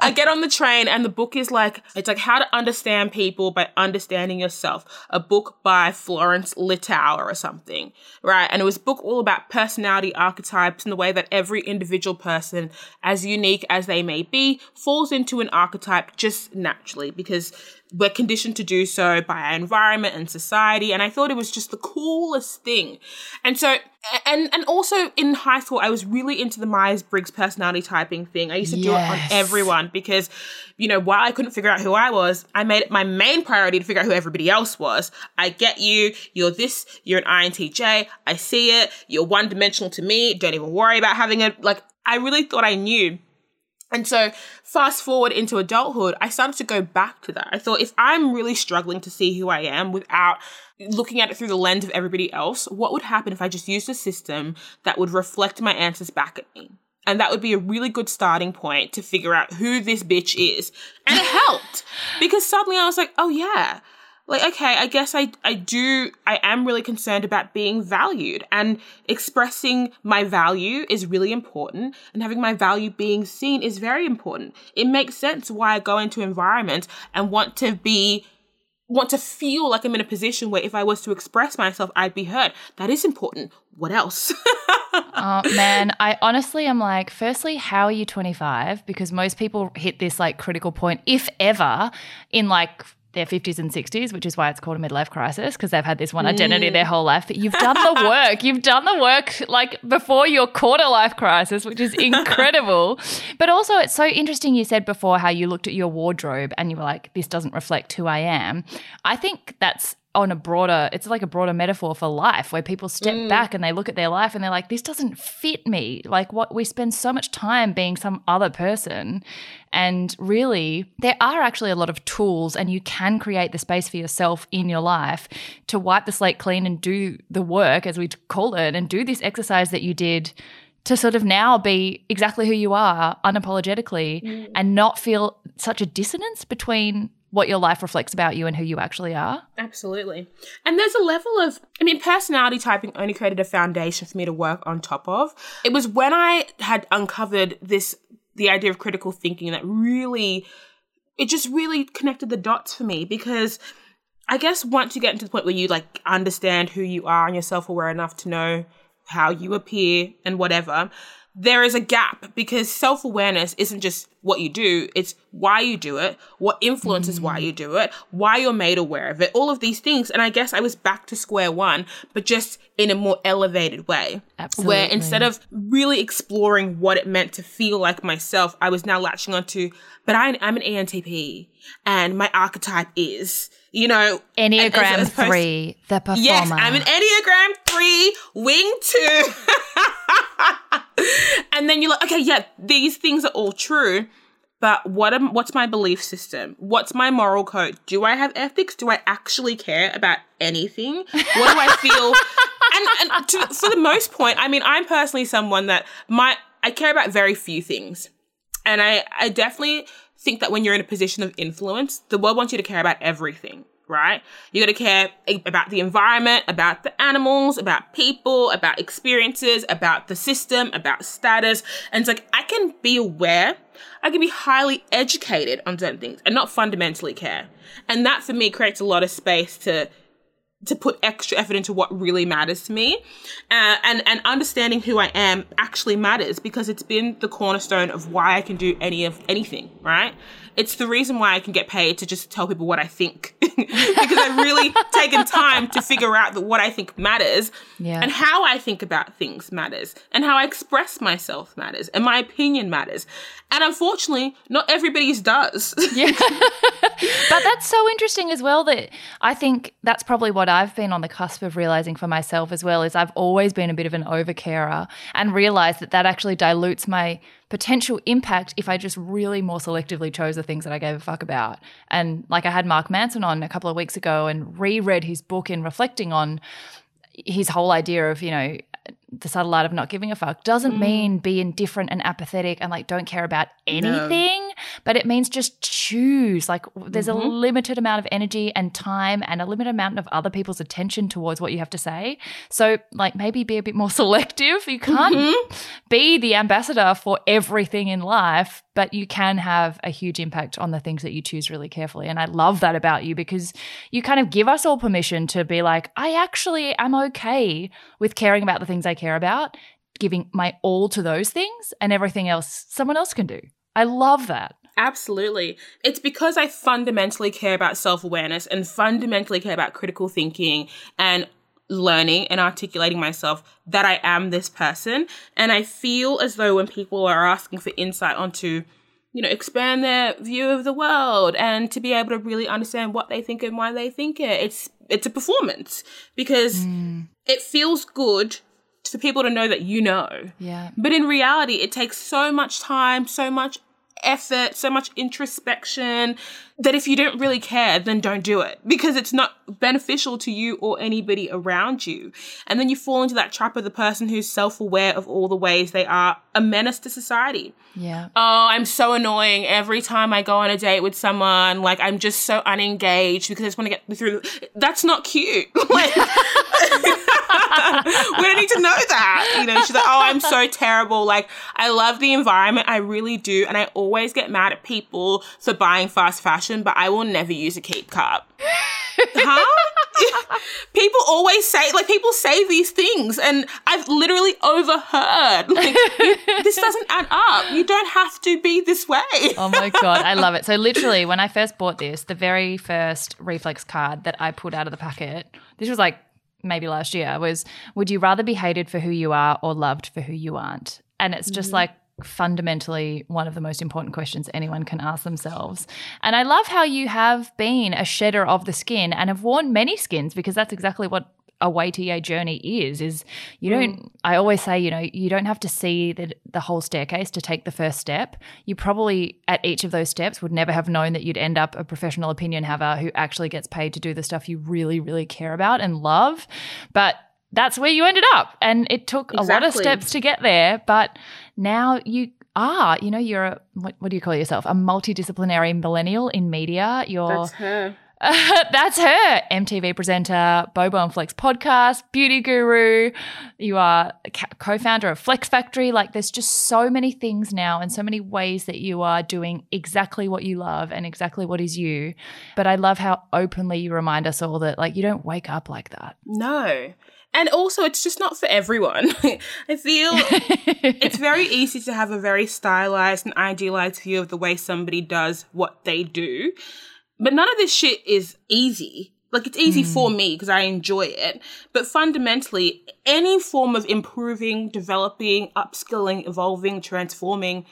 I get on the train and the book is like, it's like how to understand people by understanding yourself. A book by Florence Littauer or something, right? And it was a book all about personality archetypes and the way that every individual person, as unique as they may be, falls into an archetype just naturally because we're conditioned to do so by our environment and society. And I thought it was just the coolest thing. And so, and, and also in high school, I was really into the Myers Briggs personality typing thing. I used to yes. do it on everyone because, you know, while I couldn't figure out who I was, I made it my main priority to figure out who everybody else was. I get you. You're this, you're an INTJ. I see it. You're one dimensional to me. Don't even worry about having it. Like, I really thought I knew and so, fast forward into adulthood, I started to go back to that. I thought if I'm really struggling to see who I am without looking at it through the lens of everybody else, what would happen if I just used a system that would reflect my answers back at me? And that would be a really good starting point to figure out who this bitch is. And it helped because suddenly I was like, oh yeah, like okay i guess i i do i am really concerned about being valued and expressing my value is really important and having my value being seen is very important. It makes sense why i go into environments and want to be want to feel like i'm in a position where if i was to express myself i'd be heard that is important. What else? Oh man i honestly am like firstly how are you 25 because most people hit this like critical point if ever in like their 50s and 60s, which is why it's called a midlife crisis because they've had this one identity mm. their whole life. But you've done the work. You've done the work like before your quarter life crisis, which is incredible. but also, it's so interesting you said before how you looked at your wardrobe and you were like, this doesn't reflect who I am. I think that's on a broader it's like a broader metaphor for life where people step mm. back and they look at their life and they're like this doesn't fit me like what we spend so much time being some other person and really there are actually a lot of tools and you can create the space for yourself in your life to wipe the slate clean and do the work as we call it and do this exercise that you did to sort of now be exactly who you are unapologetically mm. and not feel such a dissonance between what your life reflects about you and who you actually are. Absolutely. And there's a level of, I mean, personality typing only created a foundation for me to work on top of. It was when I had uncovered this, the idea of critical thinking that really, it just really connected the dots for me because I guess once you get into the point where you like understand who you are and you're self aware enough to know how you appear and whatever, there is a gap because self awareness isn't just what you do, it's why you do it, what influences mm. why you do it, why you're made aware of it, all of these things. And I guess I was back to square one, but just in a more elevated way. Absolutely. Where instead of really exploring what it meant to feel like myself, I was now latching onto, but I, I'm an ENTP and my archetype is you know, Enneagram as, as three, the performer. Yes, I'm an Enneagram three, wing two. and then you're like, okay, yeah, these things are all true. But what am, what's my belief system? What's my moral code? Do I have ethics? Do I actually care about anything? What do I feel? and, and to, for the most point, I mean, I'm personally someone that my I care about very few things, and I I definitely think that when you're in a position of influence, the world wants you to care about everything right? You got to care about the environment, about the animals, about people, about experiences, about the system, about status. And it's like, I can be aware, I can be highly educated on certain things and not fundamentally care. And that for me creates a lot of space to to put extra effort into what really matters to me. Uh, and and understanding who i am actually matters because it's been the cornerstone of why i can do any of anything right it's the reason why I can get paid to just tell people what I think because I've really taken time to figure out that what I think matters yeah. and how I think about things matters and how I express myself matters and my opinion matters. And unfortunately, not everybody's does. yeah. but that's so interesting as well that I think that's probably what I've been on the cusp of realizing for myself as well is I've always been a bit of an overcarer and realized that that actually dilutes my potential impact if I just really more selectively chose the things that I gave a fuck about. And like I had Mark Manson on a couple of weeks ago and reread his book in reflecting on his whole idea of, you know, the subtle art of not giving a fuck doesn't mm. mean be indifferent and apathetic and like don't care about anything, no. but it means just choose. Like there's mm-hmm. a limited amount of energy and time and a limited amount of other people's attention towards what you have to say. So like maybe be a bit more selective. You can't mm-hmm. be the ambassador for everything in life, but you can have a huge impact on the things that you choose really carefully. And I love that about you because you kind of give us all permission to be like, I actually am okay with caring about the things I care about, giving my all to those things, and everything else someone else can do. I love that. Absolutely. It's because I fundamentally care about self awareness and fundamentally care about critical thinking and learning and articulating myself that I am this person. And I feel as though when people are asking for insight onto, you know, expand their view of the world and to be able to really understand what they think and why they think it, it's it's a performance because mm. it feels good for people to know that you know. Yeah. But in reality, it takes so much time, so much effort, so much introspection that if you don't really care, then don't do it because it's not beneficial to you or anybody around you. And then you fall into that trap of the person who's self aware of all the ways they are a menace to society. Yeah. Oh, I'm so annoying every time I go on a date with someone. Like, I'm just so unengaged because I just want to get through. That's not cute. Like, we don't need to know that. You know, she's like, oh, I'm so terrible. Like, I love the environment. I really do. And I always get mad at people for buying fast fashion, but I will never use a keep cup. huh? people always say, like, people say these things, and I've literally overheard, like, this doesn't add up. You don't have to be this way. oh my God, I love it. So, literally, when I first bought this, the very first reflex card that I pulled out of the packet, this was like maybe last year was would you rather be hated for who you are or loved for who you aren't? And it's just mm-hmm. like fundamentally one of the most important questions anyone can ask themselves. And I love how you have been a shedder of the skin and have worn many skins because that's exactly what a way to your journey is is you don't mm. i always say you know you don't have to see the, the whole staircase to take the first step. You probably at each of those steps would never have known that you'd end up a professional opinion haver who actually gets paid to do the stuff you really really care about and love. But that's where you ended up. And it took exactly. a lot of steps to get there. But now you are you know you're a what, what do you call yourself? A multidisciplinary millennial in media. You're that's her that's her, MTV presenter, Bobo and Flex podcast, beauty guru. You are co founder of Flex Factory. Like, there's just so many things now and so many ways that you are doing exactly what you love and exactly what is you. But I love how openly you remind us all that, like, you don't wake up like that. No. And also, it's just not for everyone. I feel it's very easy to have a very stylized and idealized view of the way somebody does what they do. But none of this shit is easy. Like it's easy mm. for me because I enjoy it. But fundamentally, any form of improving, developing, upskilling, evolving, transforming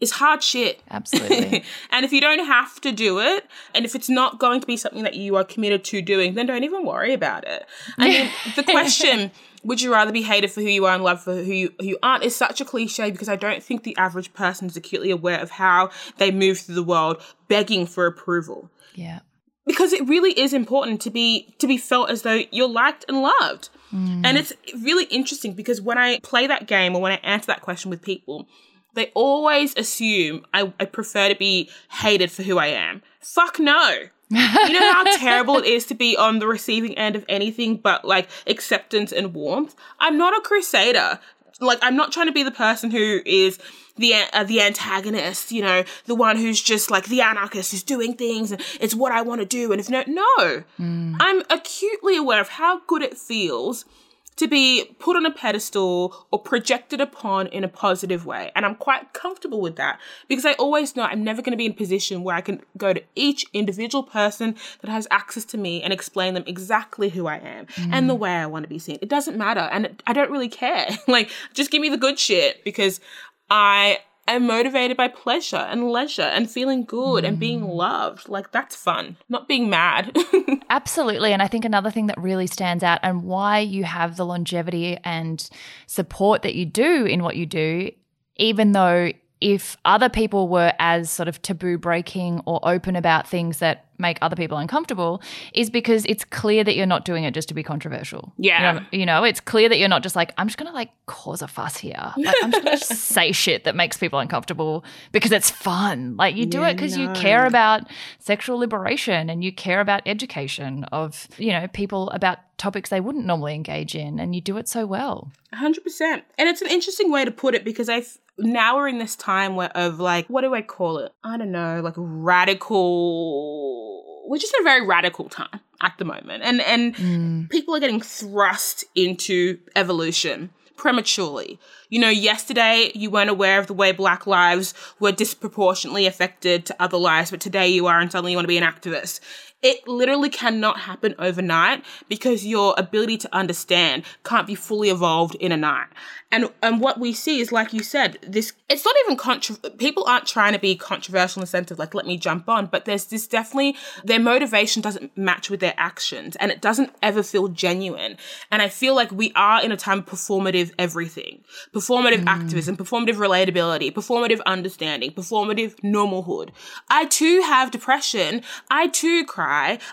is hard shit. Absolutely. and if you don't have to do it, and if it's not going to be something that you are committed to doing, then don't even worry about it. I mean, the question would you rather be hated for who you are and loved for who you, who you aren't is such a cliche because I don't think the average person is acutely aware of how they move through the world begging for approval. Yeah. Because it really is important to be to be felt as though you're liked and loved. Mm. And it's really interesting because when I play that game or when I answer that question with people, they always assume I, I prefer to be hated for who I am. Fuck no. You know how terrible it is to be on the receiving end of anything but like acceptance and warmth? I'm not a crusader. Like, I'm not trying to be the person who is the uh, the antagonist, you know, the one who's just like the anarchist who's doing things and it's what I want to do. And if no, no, mm. I'm acutely aware of how good it feels to be put on a pedestal or projected upon in a positive way. And I'm quite comfortable with that because I always know I'm never going to be in a position where I can go to each individual person that has access to me and explain them exactly who I am mm. and the way I want to be seen. It doesn't matter. And I don't really care. like, just give me the good shit because I am motivated by pleasure and leisure and feeling good mm. and being mm. loved. Like that's fun, not being mad. Absolutely. And I think another thing that really stands out and why you have the longevity and support that you do in what you do, even though if other people were as sort of taboo breaking or open about things that make other people uncomfortable is because it's clear that you're not doing it just to be controversial. Yeah. You know, you know, it's clear that you're not just like, I'm just going to like cause a fuss here. Like, I'm just going to say shit that makes people uncomfortable because it's fun. Like you do Yeah, it because you care about sexual liberation and you care about education of, you know, people about topics they wouldn't normally engage in and you do it so well. 100%. And it's an interesting way to put it because I now we're in this time where of like what do I call it? I don't know, like radical we're just in a very radical time at the moment. And and mm. people are getting thrust into evolution prematurely. You know, yesterday you weren't aware of the way black lives were disproportionately affected to other lives, but today you are and suddenly you want to be an activist. It literally cannot happen overnight because your ability to understand can't be fully evolved in a night. And and what we see is like you said, this it's not even contra- people aren't trying to be controversial in the sense of like let me jump on, but there's this definitely their motivation doesn't match with their actions and it doesn't ever feel genuine. And I feel like we are in a time of performative everything. Performative mm. activism, performative relatability, performative understanding, performative normalhood. I too have depression. I too cry.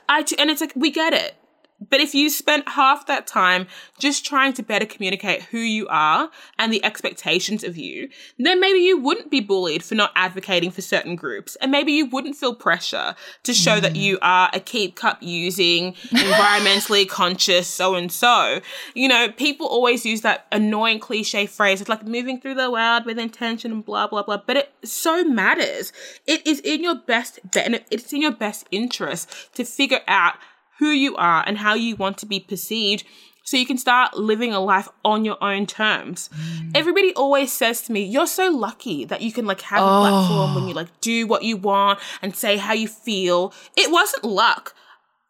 I too, and it's like, we get it. But if you spent half that time just trying to better communicate who you are and the expectations of you, then maybe you wouldn't be bullied for not advocating for certain groups. And maybe you wouldn't feel pressure to show that mm. you are a keep cup using, environmentally conscious so and so. You know, people always use that annoying cliche phrase. It's like moving through the world with intention and blah, blah, blah. But it so matters. It is in your best, and it's in your best interest to figure out who you are and how you want to be perceived so you can start living a life on your own terms. Mm. Everybody always says to me, "You're so lucky that you can like have a platform when you oh. like do what you want and say how you feel." It wasn't luck.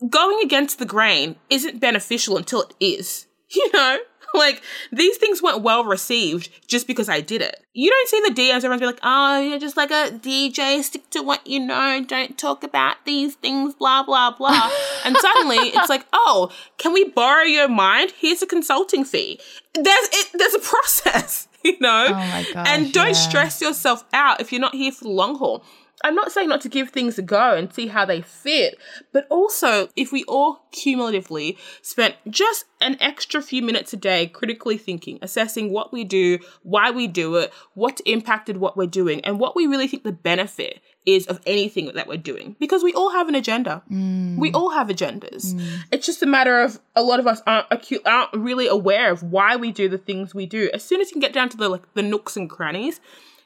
Going against the grain isn't beneficial until it is. You know? Like these things weren't well received just because I did it. You don't see the DMs everyone's be like, "Oh, you're just like a DJ. Stick to what you know. Don't talk about these things." Blah blah blah. and suddenly it's like, "Oh, can we borrow your mind? Here's a consulting fee." There's it. There's a process, you know. Oh my gosh, And don't yeah. stress yourself out if you're not here for the long haul. I'm not saying not to give things a go and see how they fit, but also if we all cumulatively spent just an extra few minutes a day critically thinking, assessing what we do, why we do it, what impacted what we're doing, and what we really think the benefit is of anything that we're doing. Because we all have an agenda. Mm. We all have agendas. Mm. It's just a matter of a lot of us aren't, acu- aren't really aware of why we do the things we do. As soon as you can get down to the like the nooks and crannies,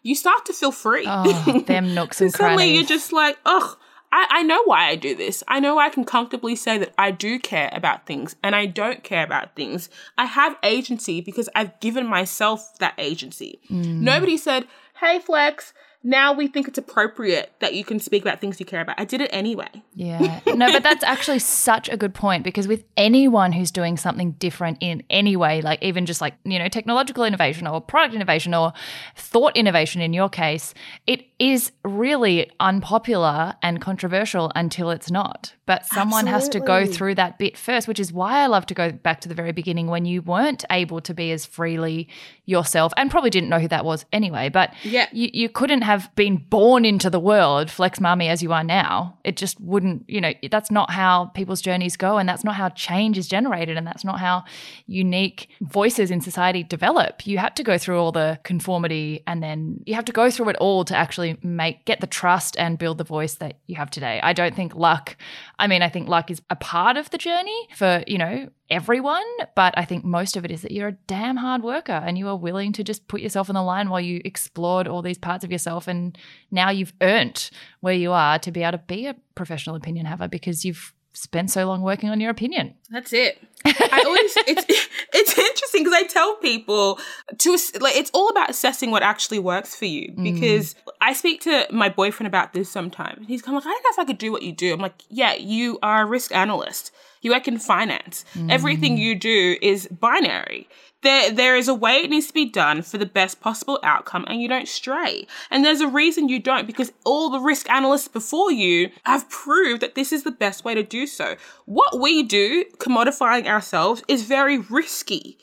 you start to feel free. Oh, them nooks and Suddenly crannies. you're just like, ugh, I, I know why I do this. I know I can comfortably say that I do care about things and I don't care about things. I have agency because I've given myself that agency. Mm. Nobody said, hey, Flex, now we think it's appropriate that you can speak about things you care about. I did it anyway. Yeah. No, but that's actually such a good point because with anyone who's doing something different in any way, like even just like, you know, technological innovation or product innovation or thought innovation in your case, it is really unpopular and controversial until it's not. But someone has to go through that bit first, which is why I love to go back to the very beginning when you weren't able to be as freely yourself and probably didn't know who that was anyway. But Yeah. you, you couldn't have been born into the world Flex Mami as you are now it just wouldn't you know that's not how people's journeys go and that's not how change is generated and that's not how unique voices in society develop you have to go through all the conformity and then you have to go through it all to actually make get the trust and build the voice that you have today i don't think luck i mean i think luck is a part of the journey for you know everyone, but I think most of it is that you're a damn hard worker and you are willing to just put yourself on the line while you explored all these parts of yourself. And now you've earned where you are to be able to be a professional opinion haver because you've spent so long working on your opinion. That's it. I always it's it's interesting because I tell people to like it's all about assessing what actually works for you mm. because I speak to my boyfriend about this sometimes. He's kind of like, I don't know if I could do what you do. I'm like, yeah, you are a risk analyst. You work in finance. Everything mm. you do is binary. There, there is a way it needs to be done for the best possible outcome, and you don't stray. And there's a reason you don't, because all the risk analysts before you have proved that this is the best way to do so. What we do, commodifying ourselves, is very risky.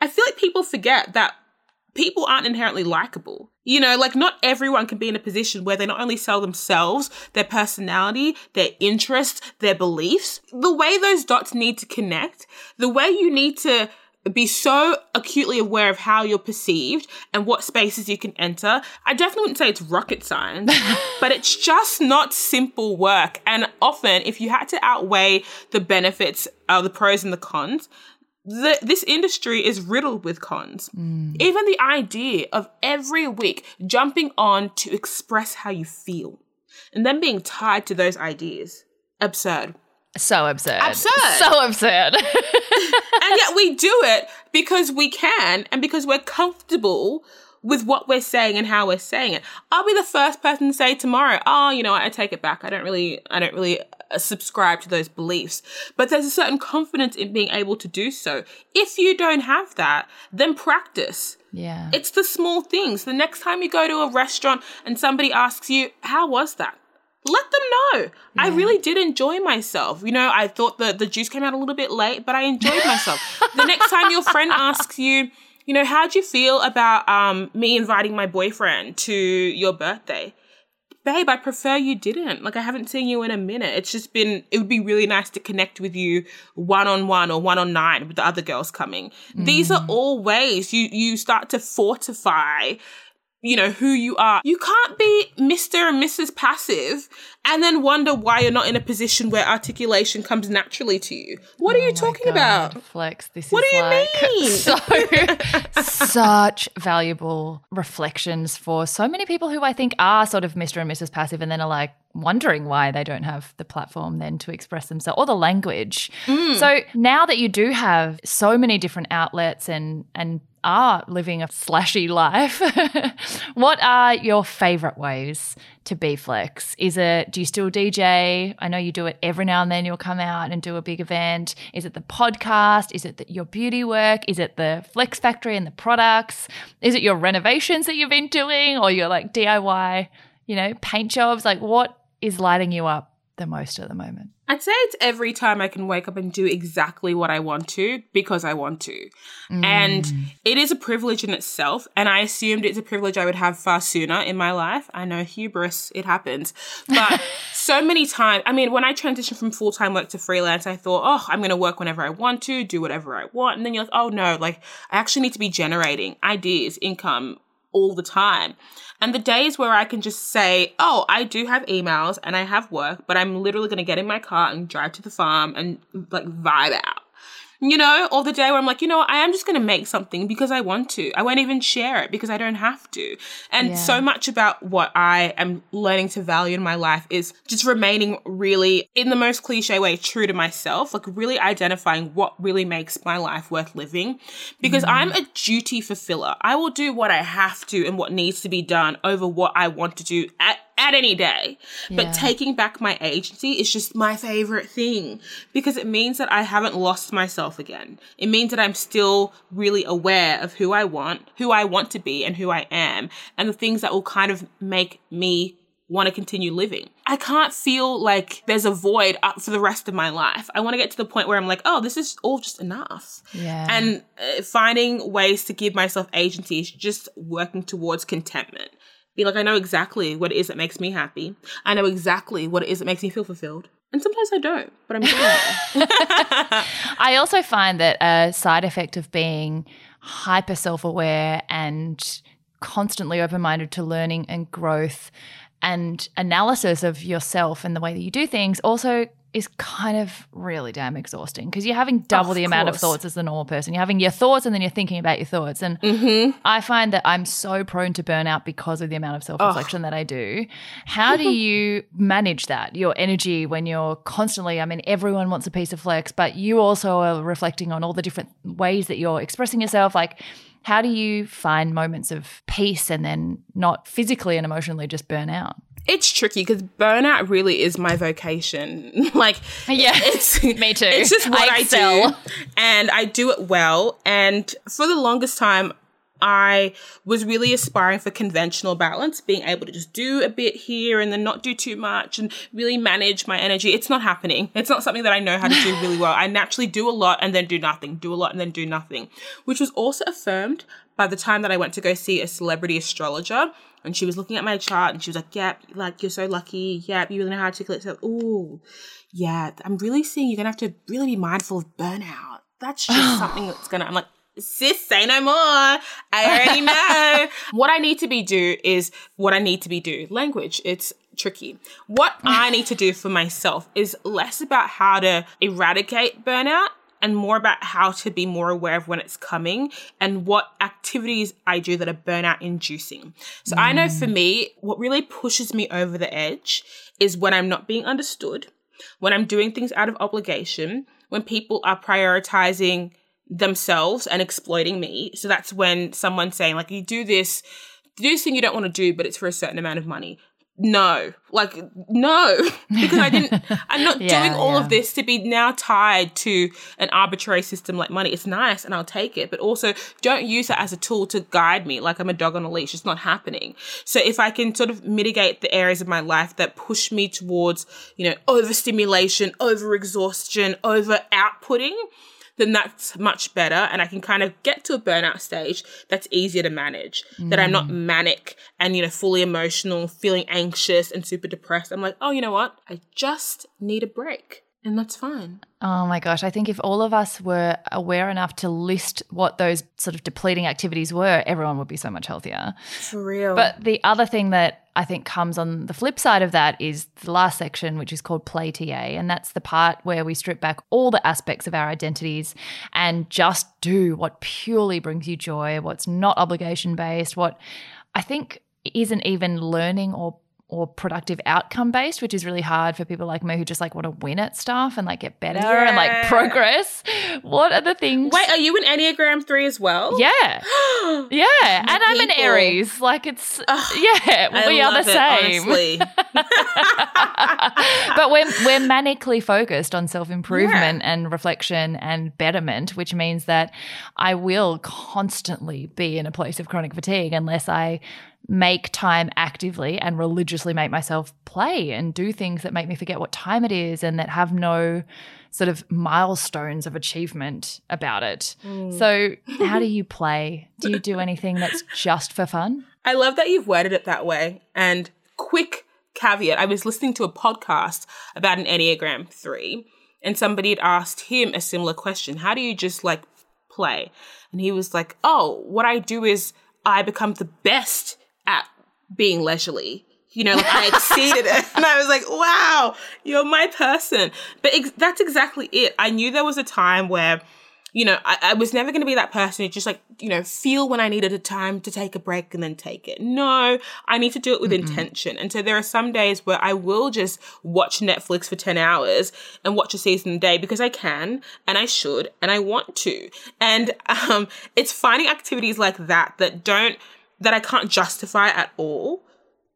I feel like people forget that people aren't inherently likable. You know, like not everyone can be in a position where they not only sell themselves, their personality, their interests, their beliefs. The way those dots need to connect, the way you need to be so acutely aware of how you're perceived and what spaces you can enter. I definitely wouldn't say it's rocket science, but it's just not simple work. And often, if you had to outweigh the benefits, uh, the pros and the cons, the, this industry is riddled with cons. Mm. Even the idea of every week jumping on to express how you feel and then being tied to those ideas. Absurd. So absurd. Absurd. So absurd. and yet we do it because we can and because we're comfortable with what we're saying and how we're saying it. I'll be the first person to say tomorrow, oh, you know, I take it back. I don't really, I don't really uh, subscribe to those beliefs. But there's a certain confidence in being able to do so. If you don't have that, then practice. Yeah. It's the small things. The next time you go to a restaurant and somebody asks you, how was that? let them know. Yeah. I really did enjoy myself. You know, I thought the, the juice came out a little bit late, but I enjoyed myself. the next time your friend asks you, you know, how'd you feel about um, me inviting my boyfriend to your birthday? Babe, I prefer you didn't. Like, I haven't seen you in a minute. It's just been, it would be really nice to connect with you one on one or one on nine with the other girls coming. Mm. These are all ways you, you start to fortify you know, who you are. You can't be Mr. and Mrs. Passive and then wonder why you're not in a position where articulation comes naturally to you. What oh are you talking God, about? Flex, this what is do you like mean? so such valuable reflections for so many people who I think are sort of Mr. and Mrs. Passive and then are like wondering why they don't have the platform then to express themselves or the language. Mm. So now that you do have so many different outlets and and are living a slashy life, what are your favorite ways to be flex? Is it, do you still DJ? I know you do it every now and then, you'll come out and do a big event. Is it the podcast? Is it the, your beauty work? Is it the flex factory and the products? Is it your renovations that you've been doing or your like DIY, you know, paint jobs? Like what is lighting you up the most at the moment? I'd say it's every time I can wake up and do exactly what I want to because I want to. Mm. And it is a privilege in itself. And I assumed it's a privilege I would have far sooner in my life. I know hubris, it happens. But so many times, I mean, when I transitioned from full time work to freelance, I thought, oh, I'm going to work whenever I want to, do whatever I want. And then you're like, oh no, like I actually need to be generating ideas, income all the time. And the days where I can just say, oh, I do have emails and I have work, but I'm literally going to get in my car and drive to the farm and like vibe out you know, or the day where I'm like, you know, I am just going to make something because I want to. I won't even share it because I don't have to. And yeah. so much about what I am learning to value in my life is just remaining really, in the most cliche way, true to myself, like really identifying what really makes my life worth living. Because mm. I'm a duty fulfiller. I will do what I have to and what needs to be done over what I want to do at at any day. Yeah. But taking back my agency is just my favorite thing because it means that I haven't lost myself again. It means that I'm still really aware of who I want, who I want to be, and who I am, and the things that will kind of make me want to continue living. I can't feel like there's a void up for the rest of my life. I want to get to the point where I'm like, oh, this is all just enough. Yeah. And uh, finding ways to give myself agency is just working towards contentment. Be like, I know exactly what it is that makes me happy. I know exactly what it is that makes me feel fulfilled. And sometimes I don't, but I'm I also find that a side effect of being hyper self aware and constantly open minded to learning and growth and analysis of yourself and the way that you do things also is kind of really damn exhausting because you're having double the amount of thoughts as the normal person. You're having your thoughts and then you're thinking about your thoughts. And mm-hmm. I find that I'm so prone to burnout because of the amount of self reflection that I do. How do you manage that, your energy, when you're constantly, I mean, everyone wants a piece of flex, but you also are reflecting on all the different ways that you're expressing yourself? Like, how do you find moments of peace and then not physically and emotionally just burn out? It's tricky because burnout really is my vocation. like, yeah, it's me too. It's just what I, I do, and I do it well. And for the longest time, I was really aspiring for conventional balance, being able to just do a bit here and then not do too much and really manage my energy. It's not happening. It's not something that I know how to do really well. I naturally do a lot and then do nothing, do a lot and then do nothing, which was also affirmed by the time that I went to go see a celebrity astrologer. And she was looking at my chart and she was like, Yep, like you're so lucky. Yep, you really know how to articulate So, Ooh, yeah, I'm really seeing you're gonna have to really be mindful of burnout. That's just something that's gonna I'm like, sis, say no more. I already know. what I need to be do is what I need to be do. Language. It's tricky. What I need to do for myself is less about how to eradicate burnout and more about how to be more aware of when it's coming and what activities I do that are burnout inducing. So mm. I know for me, what really pushes me over the edge is when I'm not being understood, when I'm doing things out of obligation, when people are prioritizing themselves and exploiting me. So that's when someone's saying, like, you do this, do this thing you don't want to do, but it's for a certain amount of money. No, like, no, because I didn't, I'm not yeah, doing all yeah. of this to be now tied to an arbitrary system like money. It's nice and I'll take it, but also don't use it as a tool to guide me like I'm a dog on a leash. It's not happening. So if I can sort of mitigate the areas of my life that push me towards, you know, overstimulation, over exhaustion, over outputting, then that's much better. And I can kind of get to a burnout stage that's easier to manage. Mm. That I'm not mm. manic and, you know, fully emotional, feeling anxious and super depressed. I'm like, oh, you know what? I just need a break. And that's fine. Oh my gosh. I think if all of us were aware enough to list what those sort of depleting activities were, everyone would be so much healthier. For real. But the other thing that I think comes on the flip side of that is the last section, which is called Play Yay. And that's the part where we strip back all the aspects of our identities and just do what purely brings you joy, what's not obligation based, what I think isn't even learning or or productive outcome based, which is really hard for people like me who just like want to win at stuff and like get better yeah. and like progress. What are the things? Wait, are you an Enneagram 3 as well? Yeah. yeah. and people. I'm an Aries. Like it's, Ugh, yeah, we are the same. but we're, we're manically focused on self improvement yeah. and reflection and betterment, which means that I will constantly be in a place of chronic fatigue unless I make time actively and religiously make myself play and do things that make me forget what time it is and that have no sort of milestones of achievement about it. Mm. So, how do you play? Do you do anything that's just for fun? I love that you've worded it that way. And quick caveat I was listening to a podcast about an Enneagram 3, and somebody had asked him a similar question How do you just like play? And he was like, Oh, what I do is I become the best at being leisurely. You know, like I exceeded it. And I was like, wow, you're my person. But ex- that's exactly it. I knew there was a time where, you know, I, I was never going to be that person who just like, you know, feel when I needed a time to take a break and then take it. No, I need to do it with mm-hmm. intention. And so there are some days where I will just watch Netflix for 10 hours and watch a season a day because I can and I should and I want to. And um, it's finding activities like that that don't that I can't justify at all.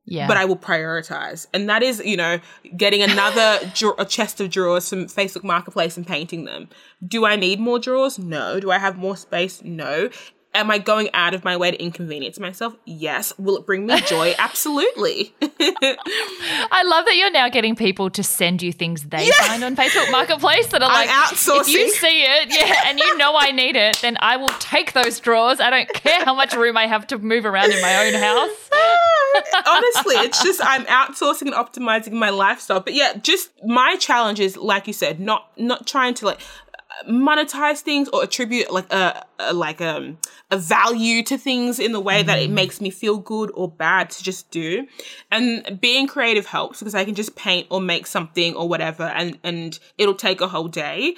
Yeah. But I will prioritize. And that is, you know, getting another draw- a chest of drawers from Facebook Marketplace and painting them. Do I need more drawers? No. Do I have more space? No. Am I going out of my way to inconvenience myself? Yes. Will it bring me joy? Absolutely. I love that you're now getting people to send you things they find on Facebook Marketplace that are like, outsourcing. if you see it, yeah, and you know I need it, then I will take those drawers. I don't care how much room I have to move around in my own house. Honestly, it's just I'm outsourcing and optimizing my lifestyle. But yeah, just my challenge is, like you said, not not trying to like monetize things or attribute like a, a, like um a value to things in the way mm. that it mm. makes me feel good or bad to just do and being creative helps because i can just paint or make something or whatever and and it'll take a whole day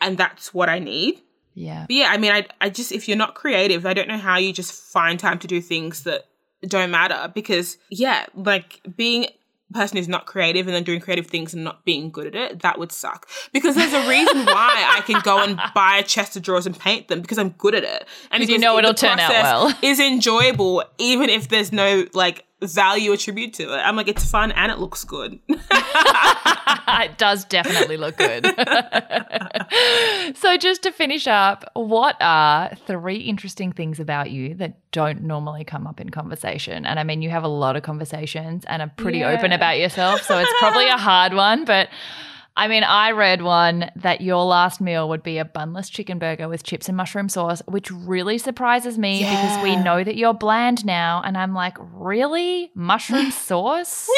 and that's what i need yeah but yeah i mean i i just if you're not creative i don't know how you just find time to do things that don't matter because yeah like being person who's not creative and then doing creative things and not being good at it, that would suck. Because there's a reason why I can go and buy a chest of drawers and paint them because I'm good at it. And you know it'll turn out well. Is enjoyable even if there's no like value attribute to it. I'm like, it's fun and it looks good. it does definitely look good. so, just to finish up, what are three interesting things about you that don't normally come up in conversation? And I mean, you have a lot of conversations and are pretty yeah. open about yourself. So, it's probably a hard one, but I mean, I read one that your last meal would be a bunless chicken burger with chips and mushroom sauce, which really surprises me yeah. because we know that you're bland now. And I'm like, really? Mushroom sauce?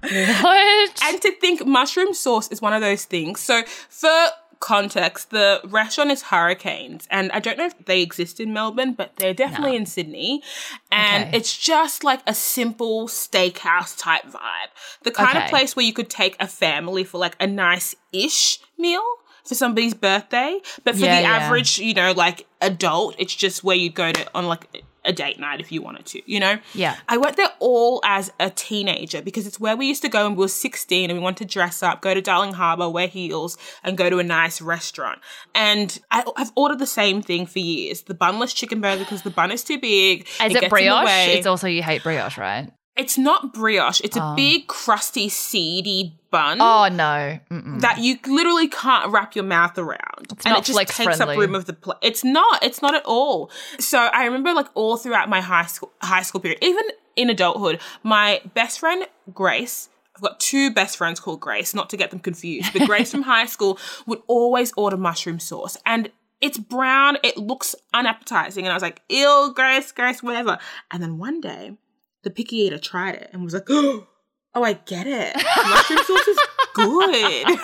what? And to think mushroom sauce is one of those things. So for context, the restaurant is Hurricanes, and I don't know if they exist in Melbourne, but they're definitely no. in Sydney. And okay. it's just like a simple steakhouse type vibe. The kind okay. of place where you could take a family for like a nice ish meal for somebody's birthday. But for yeah, the yeah. average, you know, like adult, it's just where you go to on like a date night if you wanted to, you know? Yeah. I went there all as a teenager because it's where we used to go when we were 16 and we wanted to dress up, go to Darling Harbour, wear heels, and go to a nice restaurant. And I, have ordered the same thing for years the bunless chicken burger because the bun is too big. Is it, it brioche? It's also, you hate brioche, right? It's not brioche. It's oh. a ah. big, crusty, seedy bun. Oh no! Mm-mm. That you literally can't wrap your mouth around, it's and it just takes friendly. up room of the plate. It's not. It's not at all. So I remember, like all throughout my high school high school period, even in adulthood, my best friend Grace. I've got two best friends called Grace, not to get them confused, but Grace from high school would always order mushroom sauce, and it's brown. It looks unappetizing, and I was like, "Ew, Grace, Grace, whatever." And then one day the picky eater tried it and was like, oh, I get it. Mushroom sauce is good.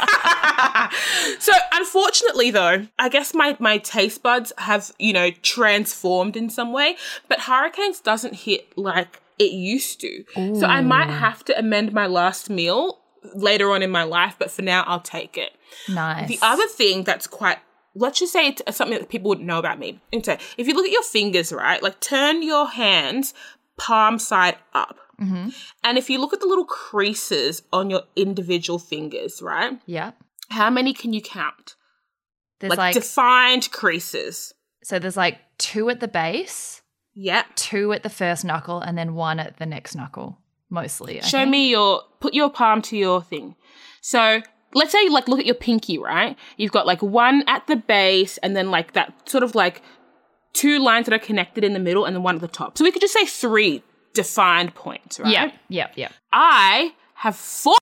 so unfortunately though, I guess my, my taste buds have, you know, transformed in some way, but Hurricanes doesn't hit like it used to. Ooh. So I might have to amend my last meal later on in my life, but for now I'll take it. Nice. The other thing that's quite let's just say it's something that people wouldn't know about me. And so if you look at your fingers, right, like turn your hands palm side up. Mm-hmm. And if you look at the little creases on your individual fingers, right? Yeah. How many can you count? There's like, like defined creases. So there's like two at the base. Yeah. Two at the first knuckle and then one at the next knuckle, mostly. I Show think. me your put your palm to your thing. So let's say like look at your pinky, right? You've got like one at the base and then like that sort of like two lines that are connected in the middle and then one at the top. So we could just say three defined points, right? Yeah, yeah, yeah. I have four.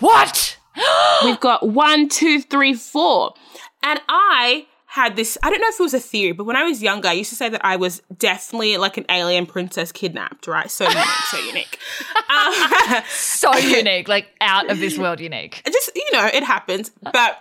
What? We've got one, two, three, four. And I had this I don't know if it was a theory, but when I was younger, I used to say that I was definitely like an alien princess kidnapped, right? So unique, so unique. Um, so unique, like out of this world unique. Just, you know, it happens. But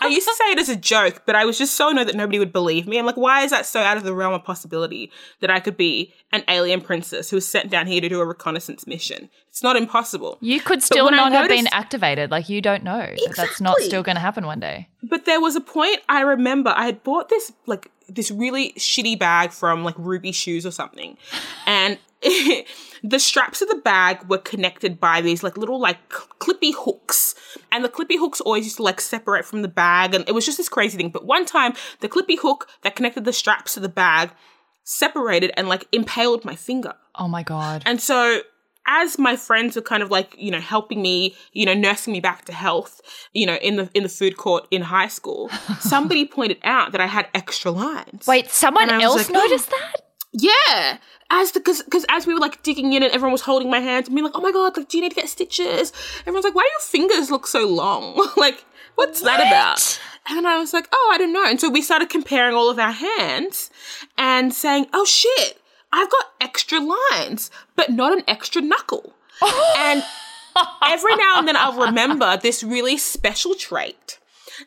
I used to say it as a joke, but I was just so annoyed that nobody would believe me. I'm like, why is that so out of the realm of possibility that I could be an alien princess who was sent down here to do a reconnaissance mission? It's not impossible. You could still not have been activated. Like you don't know exactly. that that's not still going to happen one day. But there was a point I remember I had bought this like this really shitty bag from like Ruby Shoes or something, and the straps of the bag were connected by these like little like clippy hooks, and the clippy hooks always used to like separate from the bag, and it was just this crazy thing. But one time, the clippy hook that connected the straps to the bag separated and like impaled my finger. Oh my god! And so as my friends were kind of like you know helping me you know nursing me back to health you know in the in the food court in high school somebody pointed out that i had extra lines wait someone else like, oh. noticed oh. that yeah as because because as we were like digging in and everyone was holding my hands and being like oh my god like do you need to get stitches everyone's like why do your fingers look so long like what's what? that about and I was like, oh, I don't know. And so we started comparing all of our hands and saying, oh shit, I've got extra lines, but not an extra knuckle. and every now and then I'll remember this really special trait.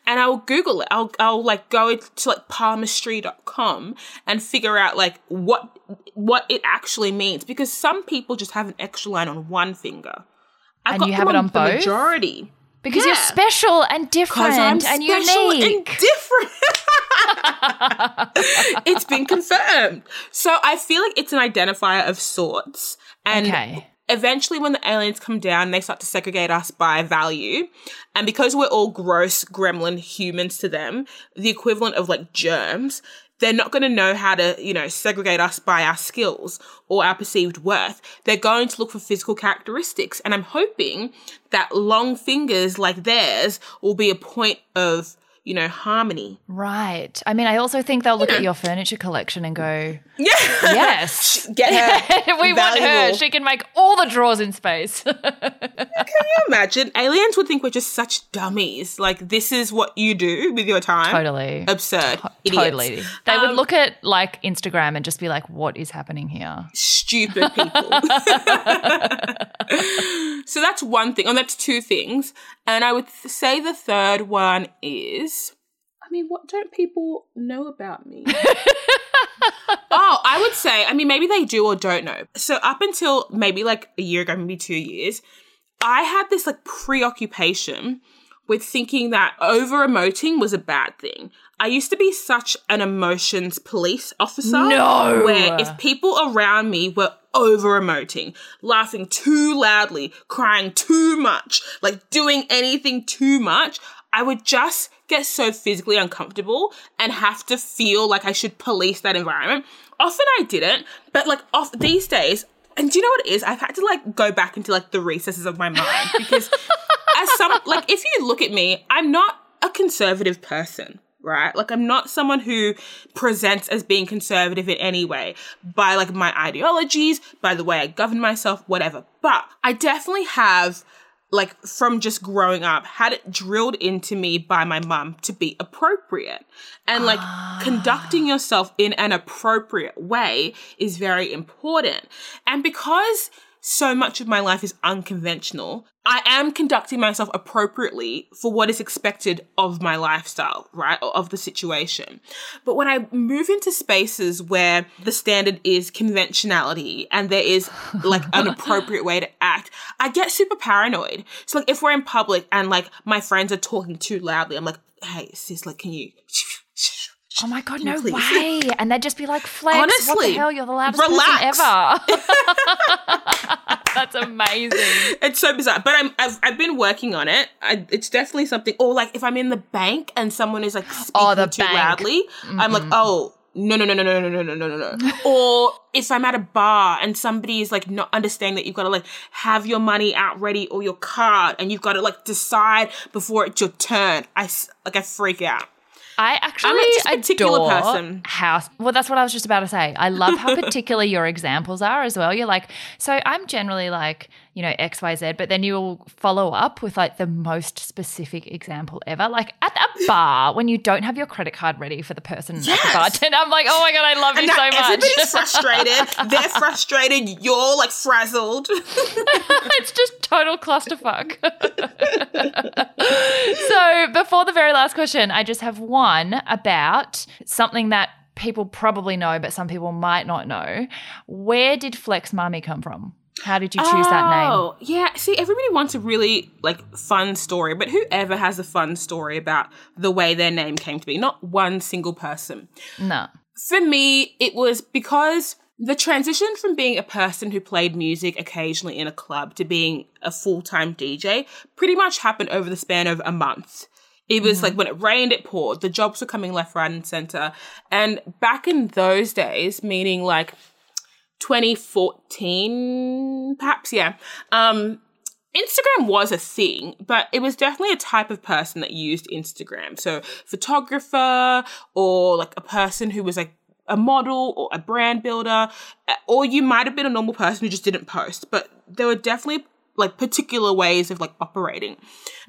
And I'll Google it. I'll, I'll like go to like palmistry.com and figure out like what, what it actually means because some people just have an extra line on one finger. I've and you have it on, on both? majority. Because yeah. you're special and different and unique. And different. it's been confirmed. So I feel like it's an identifier of sorts. And okay. eventually when the aliens come down, they start to segregate us by value. And because we're all gross gremlin humans to them, the equivalent of like germs, they're not going to know how to, you know, segregate us by our skills or our perceived worth. They're going to look for physical characteristics. And I'm hoping that long fingers like theirs will be a point of you know, harmony. Right. I mean, I also think they'll look at your furniture collection and go, Yeah. yes, Get her. we want her. She can make all the drawers in space. Can you imagine? Aliens would think we're just such dummies. Like, this is what you do with your time. totally. Absurd. Idiots. Totally. They would Um, look at like Instagram and just be like, what is happening here? Stupid people. so that's one thing. And that's two things. And I would say the third one is I mean, what don't people know about me? oh, I would say, I mean, maybe they do or don't know. So up until maybe like a year ago, maybe two years, I had this like preoccupation with thinking that over emoting was a bad thing. I used to be such an emotions police officer. No. Where if people around me were over emoting, laughing too loudly, crying too much, like doing anything too much, I would just get so physically uncomfortable and have to feel like I should police that environment. Often I didn't, but like off these days, and do you know what it is? I've had to like go back into like the recesses of my mind because as some like if you look at me, I'm not a conservative person, right? Like I'm not someone who presents as being conservative in any way by like my ideologies, by the way I govern myself, whatever. But I definitely have like from just growing up had it drilled into me by my mum to be appropriate. And like ah. conducting yourself in an appropriate way is very important. And because so much of my life is unconventional i am conducting myself appropriately for what is expected of my lifestyle right or of the situation. But when i move into spaces where the standard is conventionality and there is like an appropriate way to act i get super paranoid. So like if we're in public and like my friends are talking too loudly i'm like hey sis like can you Oh my god, no please? way! And they'd just be like, "Flex, what the hell? You're the loudest relax. person ever." That's amazing. It's so bizarre, but I'm I've, I've been working on it. I, it's definitely something. Or like if I'm in the bank and someone is like speaking Oh, too bank. loudly, I'm like, oh no no no no no no no no no no no. or if I'm at a bar and somebody is like not understanding that you've got to like have your money out ready or your card and you've got to like decide before it's your turn. I like I freak out. I actually just a particular adore person. how. Well, that's what I was just about to say. I love how particular your examples are as well. You're like, so I'm generally like, you know, X, Y, Z, but then you'll follow up with like the most specific example ever. Like at a bar when you don't have your credit card ready for the person at the Yes. bartender. I'm like, oh my god, I love you And so now much. everybody's frustrated. They're frustrated. You're like frazzled. it's just total clusterfuck. so, before the very last question, I just have one about something that people probably know, but some people might not know. Where did Flex Mami come from? How did you choose that name? Oh, yeah. See, everybody wants a really like fun story, but whoever has a fun story about the way their name came to be, not one single person. No. For me, it was because the transition from being a person who played music occasionally in a club to being a full-time DJ pretty much happened over the span of a month. It was like mm-hmm. when it rained, it poured. The jobs were coming left, right, and center. And back in those days, meaning like 2014, perhaps, yeah. Um, Instagram was a thing, but it was definitely a type of person that used Instagram. So, photographer or like a person who was like a model or a brand builder, uh, or you might have been a normal person who just didn't post, but there were definitely like particular ways of like operating.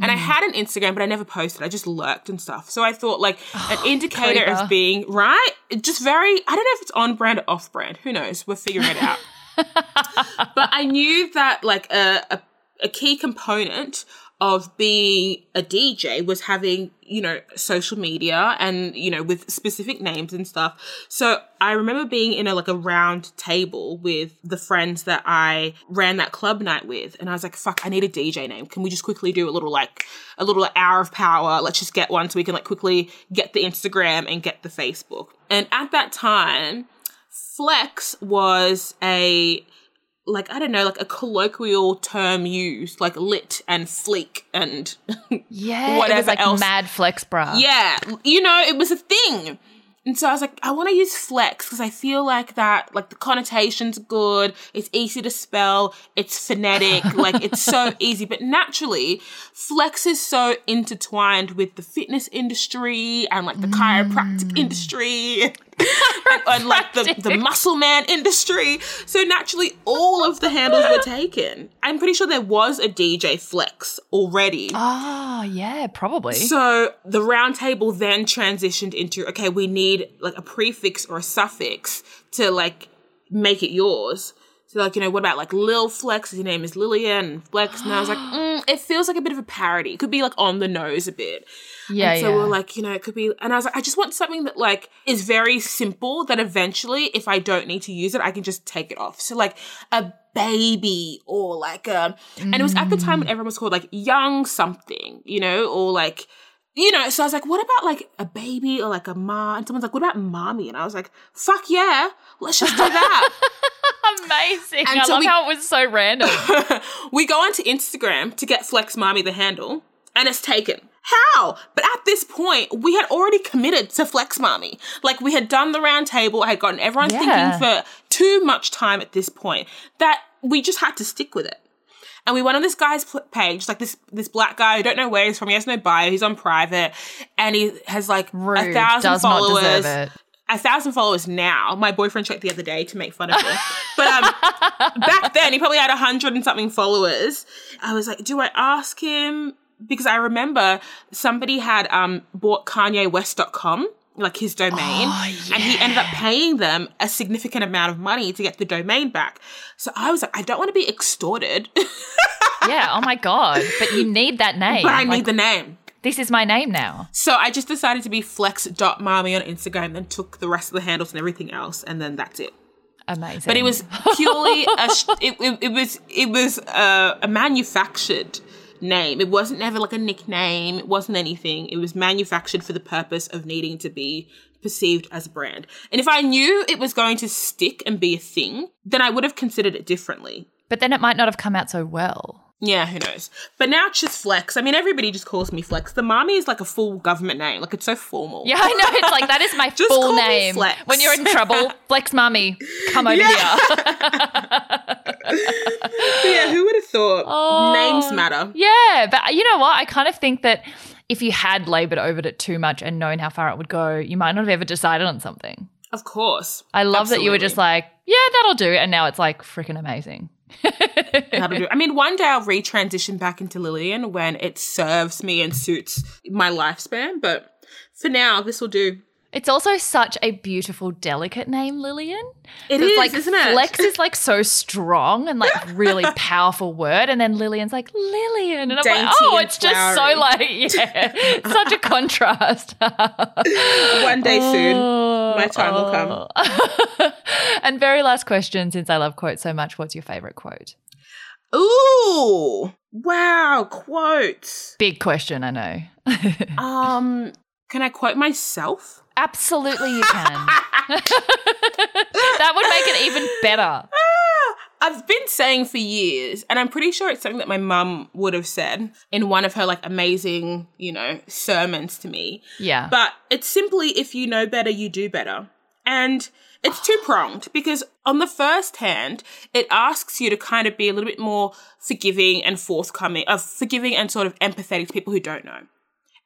And I mm. had an Instagram, but I never posted. I just lurked and stuff. So I thought like an indicator creeper. of being right, just very, I don't know if it's on brand or off brand. Who knows? We're figuring it out. but I knew that like a, a a key component of being a DJ was having, you know, social media and, you know, with specific names and stuff. So I remember being in a like a round table with the friends that I ran that club night with. And I was like, fuck, I need a DJ name. Can we just quickly do a little like a little hour of power? Let's just get one so we can like quickly get the Instagram and get the Facebook. And at that time, Flex was a like I don't know, like a colloquial term used, like lit and sleek and Yeah. it was Whatever like else. mad flex bra. yeah, you know, it was a thing. And so I was like, I want to use flex because I feel like that, like the connotation's good. It's easy to spell. It's phonetic. like it's so easy. But naturally, flex is so intertwined with the fitness industry and like the chiropractic Mm. industry and, like the, the muscle man industry. So naturally, all of the handles were taken. I'm pretty sure there was a DJ flex already. Oh, yeah, probably. So the round table then transitioned into okay, we need like a prefix or a suffix to like make it yours. So like you know, what about like Lil Flex? His name is Lillian and Flex, and I was like, mm, it feels like a bit of a parody. It could be like on the nose a bit. yeah, And so yeah. we're like, you know, it could be, and I was like, I just want something that like is very simple that eventually, if I don't need to use it, I can just take it off. So like a baby or like a, and it was at the time when everyone was called like young something, you know, or like, you know, so I was like, what about like a baby or like a mom? And someone's like, what about mommy? And I was like, fuck yeah, let's just do that. Amazing. And I so love we- how it was so random. we go onto Instagram to get Flex Mami the handle, and it's taken. How? But at this point, we had already committed to Flex Mami. Like we had done the round table, I had gotten everyone Yeah. thinking for too much time at this point that we just had to stick with it. And we went on this guy's page, like this this black guy. I don't know where he's from. He has no bio. He's on private, and he has like a thousand Does followers a thousand followers now. My boyfriend checked the other day to make fun of him. but um, back then, he probably had a hundred and something followers. I was like, do I ask him? Because I remember somebody had um bought KanyeWest.com, like his domain, Oh, and he ended up paying them a significant amount of money to get the domain back. So I was like, I don't want to be extorted, Yeah, oh my God. But you need that name. but I Like, need the name. this is my name now. So I just decided to be flex.mami on Instagram, then took the rest of the handles and everything else, and then that's it. Amazing. but it was purely a it, it, it was it was a, a manufactured name. It wasn't ever like a nickname. It wasn't anything. It was manufactured for the purpose of needing to be perceived as a brand. And if i knew it was going to stick and be a thing then i would have considered it differently. But then it might not have come out so well. Yeah who knows but now it's just flex i mean everybody just calls me flex the mommy is like a full government name like it's so formal Yeah, I know. It's like that is my full name. Flex. When you're in trouble, Flex Mami, come over Yeah. here. yeah who would have thought Oh. names matter Yeah, but uh, you know what? I kind of think that if you had labored over it too much and known how far it would go, you might not have ever decided on something. of course I love that you were just like, yeah, that'll do. And now it's like freaking amazing. That'll do. I mean, one day I'll retransition back into Lillian when it serves me and suits my lifespan, but for now, this will do. It's also such a beautiful, delicate name, Lillian. It's is, like isn't it? Flex is like so strong and like really powerful word, and then Lillian's like Lillian, and I'm Dainty like, oh, it's just so like yeah, such a contrast. One day soon, my time will come. come. and very last question, since I love quotes so much, what's your favorite quote? Ooh, wow, quotes. Big question, I know. Um, can I quote myself? Absolutely, you can. that would make it even better. I've been saying for years, and I'm pretty sure it's something that my mum would have said in one of her like amazing, you know, sermons to me. Yeah. But it's simply if you know better, you do better. And it's two pronged because on the first hand, it asks you to kind of be a little bit more forgiving and forthcoming, uh, forgiving and sort of empathetic to people who don't know.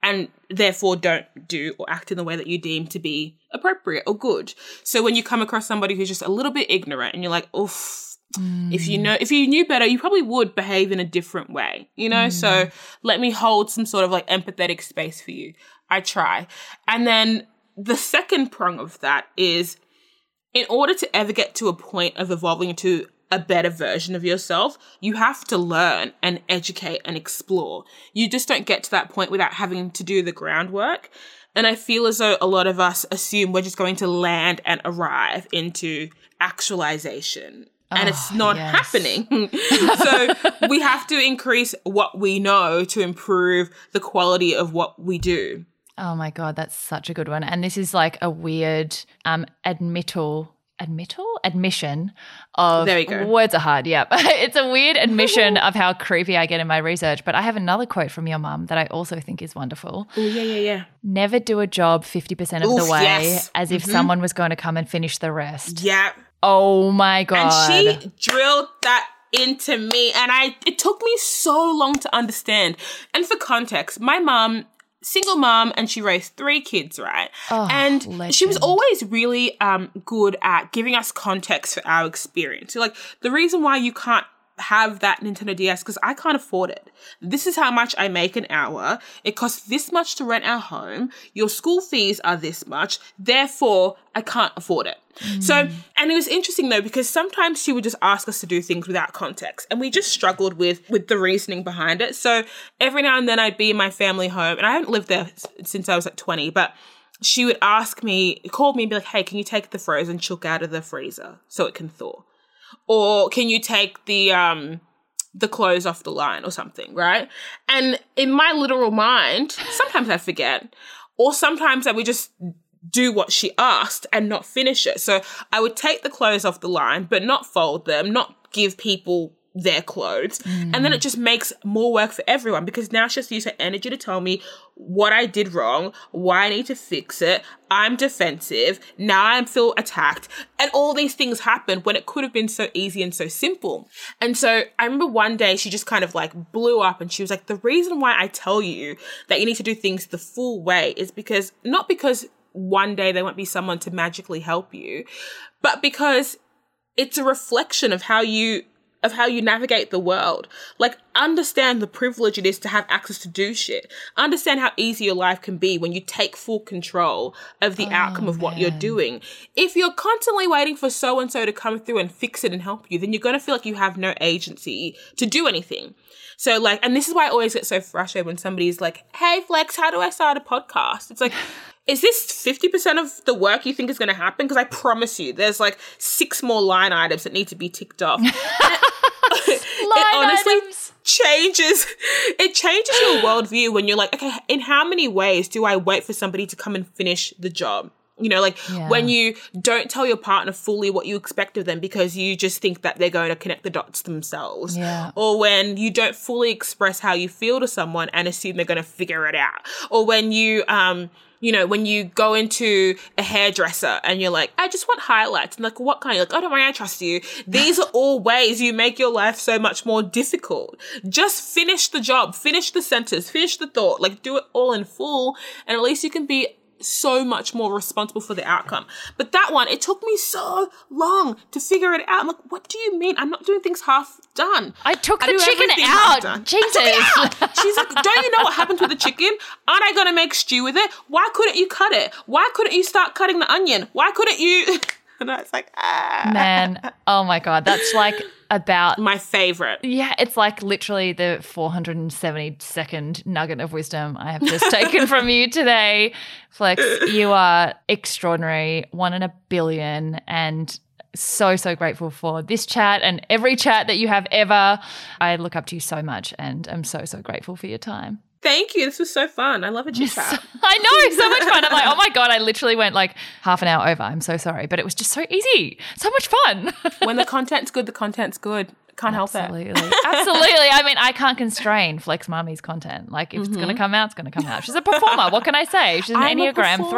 And therefore don't do or act in the way that you deem to be appropriate or good. So when you come across somebody who's just a little bit ignorant and you're like, oof, if you mm. know if you knew better you probably would behave in a different way you know? Mm. So let me hold some sort of like empathetic space for you. I try. And then the second prong of that is in order to ever get to a point of evolving into a better version of yourself you have to learn and educate and explore you just don't get to that point without having to do the groundwork and i feel as though a lot of us assume we're just going to land and arrive into actualization and it's Oh, not yes. happening. so we have to increase what we know to improve the quality of what we do. Oh my god, that's such a good one. And this is like a weird um admittal admittal admission of There you go. words are hard yeah it's a weird admission of how creepy i get in my research but i have another quote from your mum that i also think is wonderful Oh, yeah, yeah, yeah. never do a job 50% of Oof, the way yes. as if mm-hmm. someone was going to come and finish the rest Yeah. oh my god And she drilled that into me and I it took me so long to understand. And for context, my mom single mom and she raised three kids right? Oh, and she was always really um good at giving us context for our experience. So like the reason why you can't have that Nintendo DS because I can't afford it. This is how much I make an hour. It costs this much to rent our home. Your school fees are this much. Therefore, I can't afford it. So, hmm. and it was interesting though because sometimes she would just ask us to do things without context, and we just struggled with with the reasoning behind it. So every now and then I'd be in my family home, and I haven't lived there since I was like twenty, but she would ask me, call me, and be like, "Hey, can you take the frozen chook out of the freezer so it can thaw?" Or can you take the um the clothes off the line or something, right? And in my literal mind, sometimes I forget, or sometimes I would just do what she asked and not finish it. So I would take the clothes off the line, but not fold them, not give people their clothes. And then mm. it just makes more work for everyone because now she has to use her energy to tell me what I did wrong, why I need to fix it. I'm defensive. Now I'm feel attacked. And all these things happen when it could have been so easy and so simple. And so I remember one day she just kind of like blew up and she was like, the reason why I tell you that you need to do things the full way is because not because one day there won't be someone to magically help you, but because it's a reflection of how you of how you navigate the world. Like understand the privilege it is to have access to do shit. Understand how easy your life can be when you take full control of the oh, outcome of what you're doing. If you're constantly waiting for so and so to come through and fix it and help you, then you're going to feel like you have no agency to do anything. So like, and this is why I always get so frustrated when somebody's like, "Hey Flex, how do I start a podcast?" It's like, is this 50% of the work you think is going to happen? Because I promise you, there's like six more line items that need to be ticked off. it honestly items. changes it changes your worldview when you're like, okay, in how many ways do I wait for somebody to come and finish the job? You know, like Yeah. when you don't tell your partner fully what you expect of them because you just think that they're going to connect the dots themselves. Yeah. Or when you don't fully express how you feel to someone and assume they're going to figure it out. Or when you, um, you know, when you go into a hairdresser and you're like, I just want highlights. And like, what kind? You're like, oh, don't worry, I trust you. These are all ways you make your life so much more difficult. Just finish the job, finish the sentence, finish the thought, like do it all in full. And at least you can be so much more responsible for the outcome. But that one, it took me so long to figure it out. I'm like, what do you mean? I'm not doing things half done. I took I the chicken out. Jesus. I took it out. She's like, don't you know what happens with the chicken? Aren't I gonna make stew with it? Why couldn't you cut it? Why couldn't you start cutting the onion? Why couldn't you? And I was like, ah. Man, oh my god, that's like about My favorite. yeah, it's like literally the 472nd nugget of wisdom I have just taken from you today. Flex, you are extraordinary, one in a billion, and so, so grateful for this chat and every chat that you have ever. I look up to you so much and I'm so, so grateful for your time. Thank you. This was so fun. I love a chit chat. I know, so much fun. I'm like, oh my God, I literally went like half an hour over. I'm so sorry. But it was just so easy, so much fun. when the content's good, the content's good. Can't help it. Absolutely. Absolutely. I mean, I can't constrain Flex Mami's content. Like, if it's going to mm-hmm. come out, it's going to come out. She's a performer. What can I say? She's an I'm Enneagram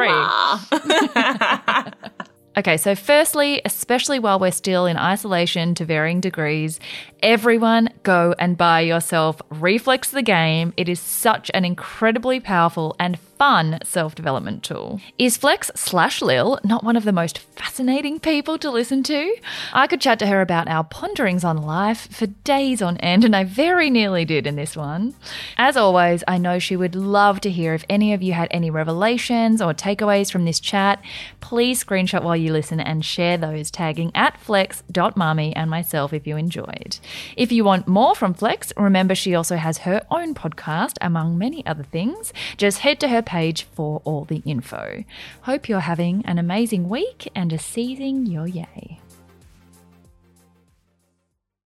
3. Okay, so firstly, especially while we're still in isolation to varying degrees, everyone go and buy yourself Reflex the Game. It is such an incredibly powerful and fun self development tool. Is Flex slash Lil not one of the most fascinating people to listen to? I could chat to her about our ponderings on life for days on end, and I very nearly did in this one. As always, I know she would love to hear if any of you had any revelations or takeaways from this chat. Please screenshot while you listen and share those, tagging at flex.mami and myself if you enjoyed. If you want more from Flex, remember she also has her own podcast, among many other things. Just head to her page for all the info. Hope you're having an amazing week and are seizing your yay.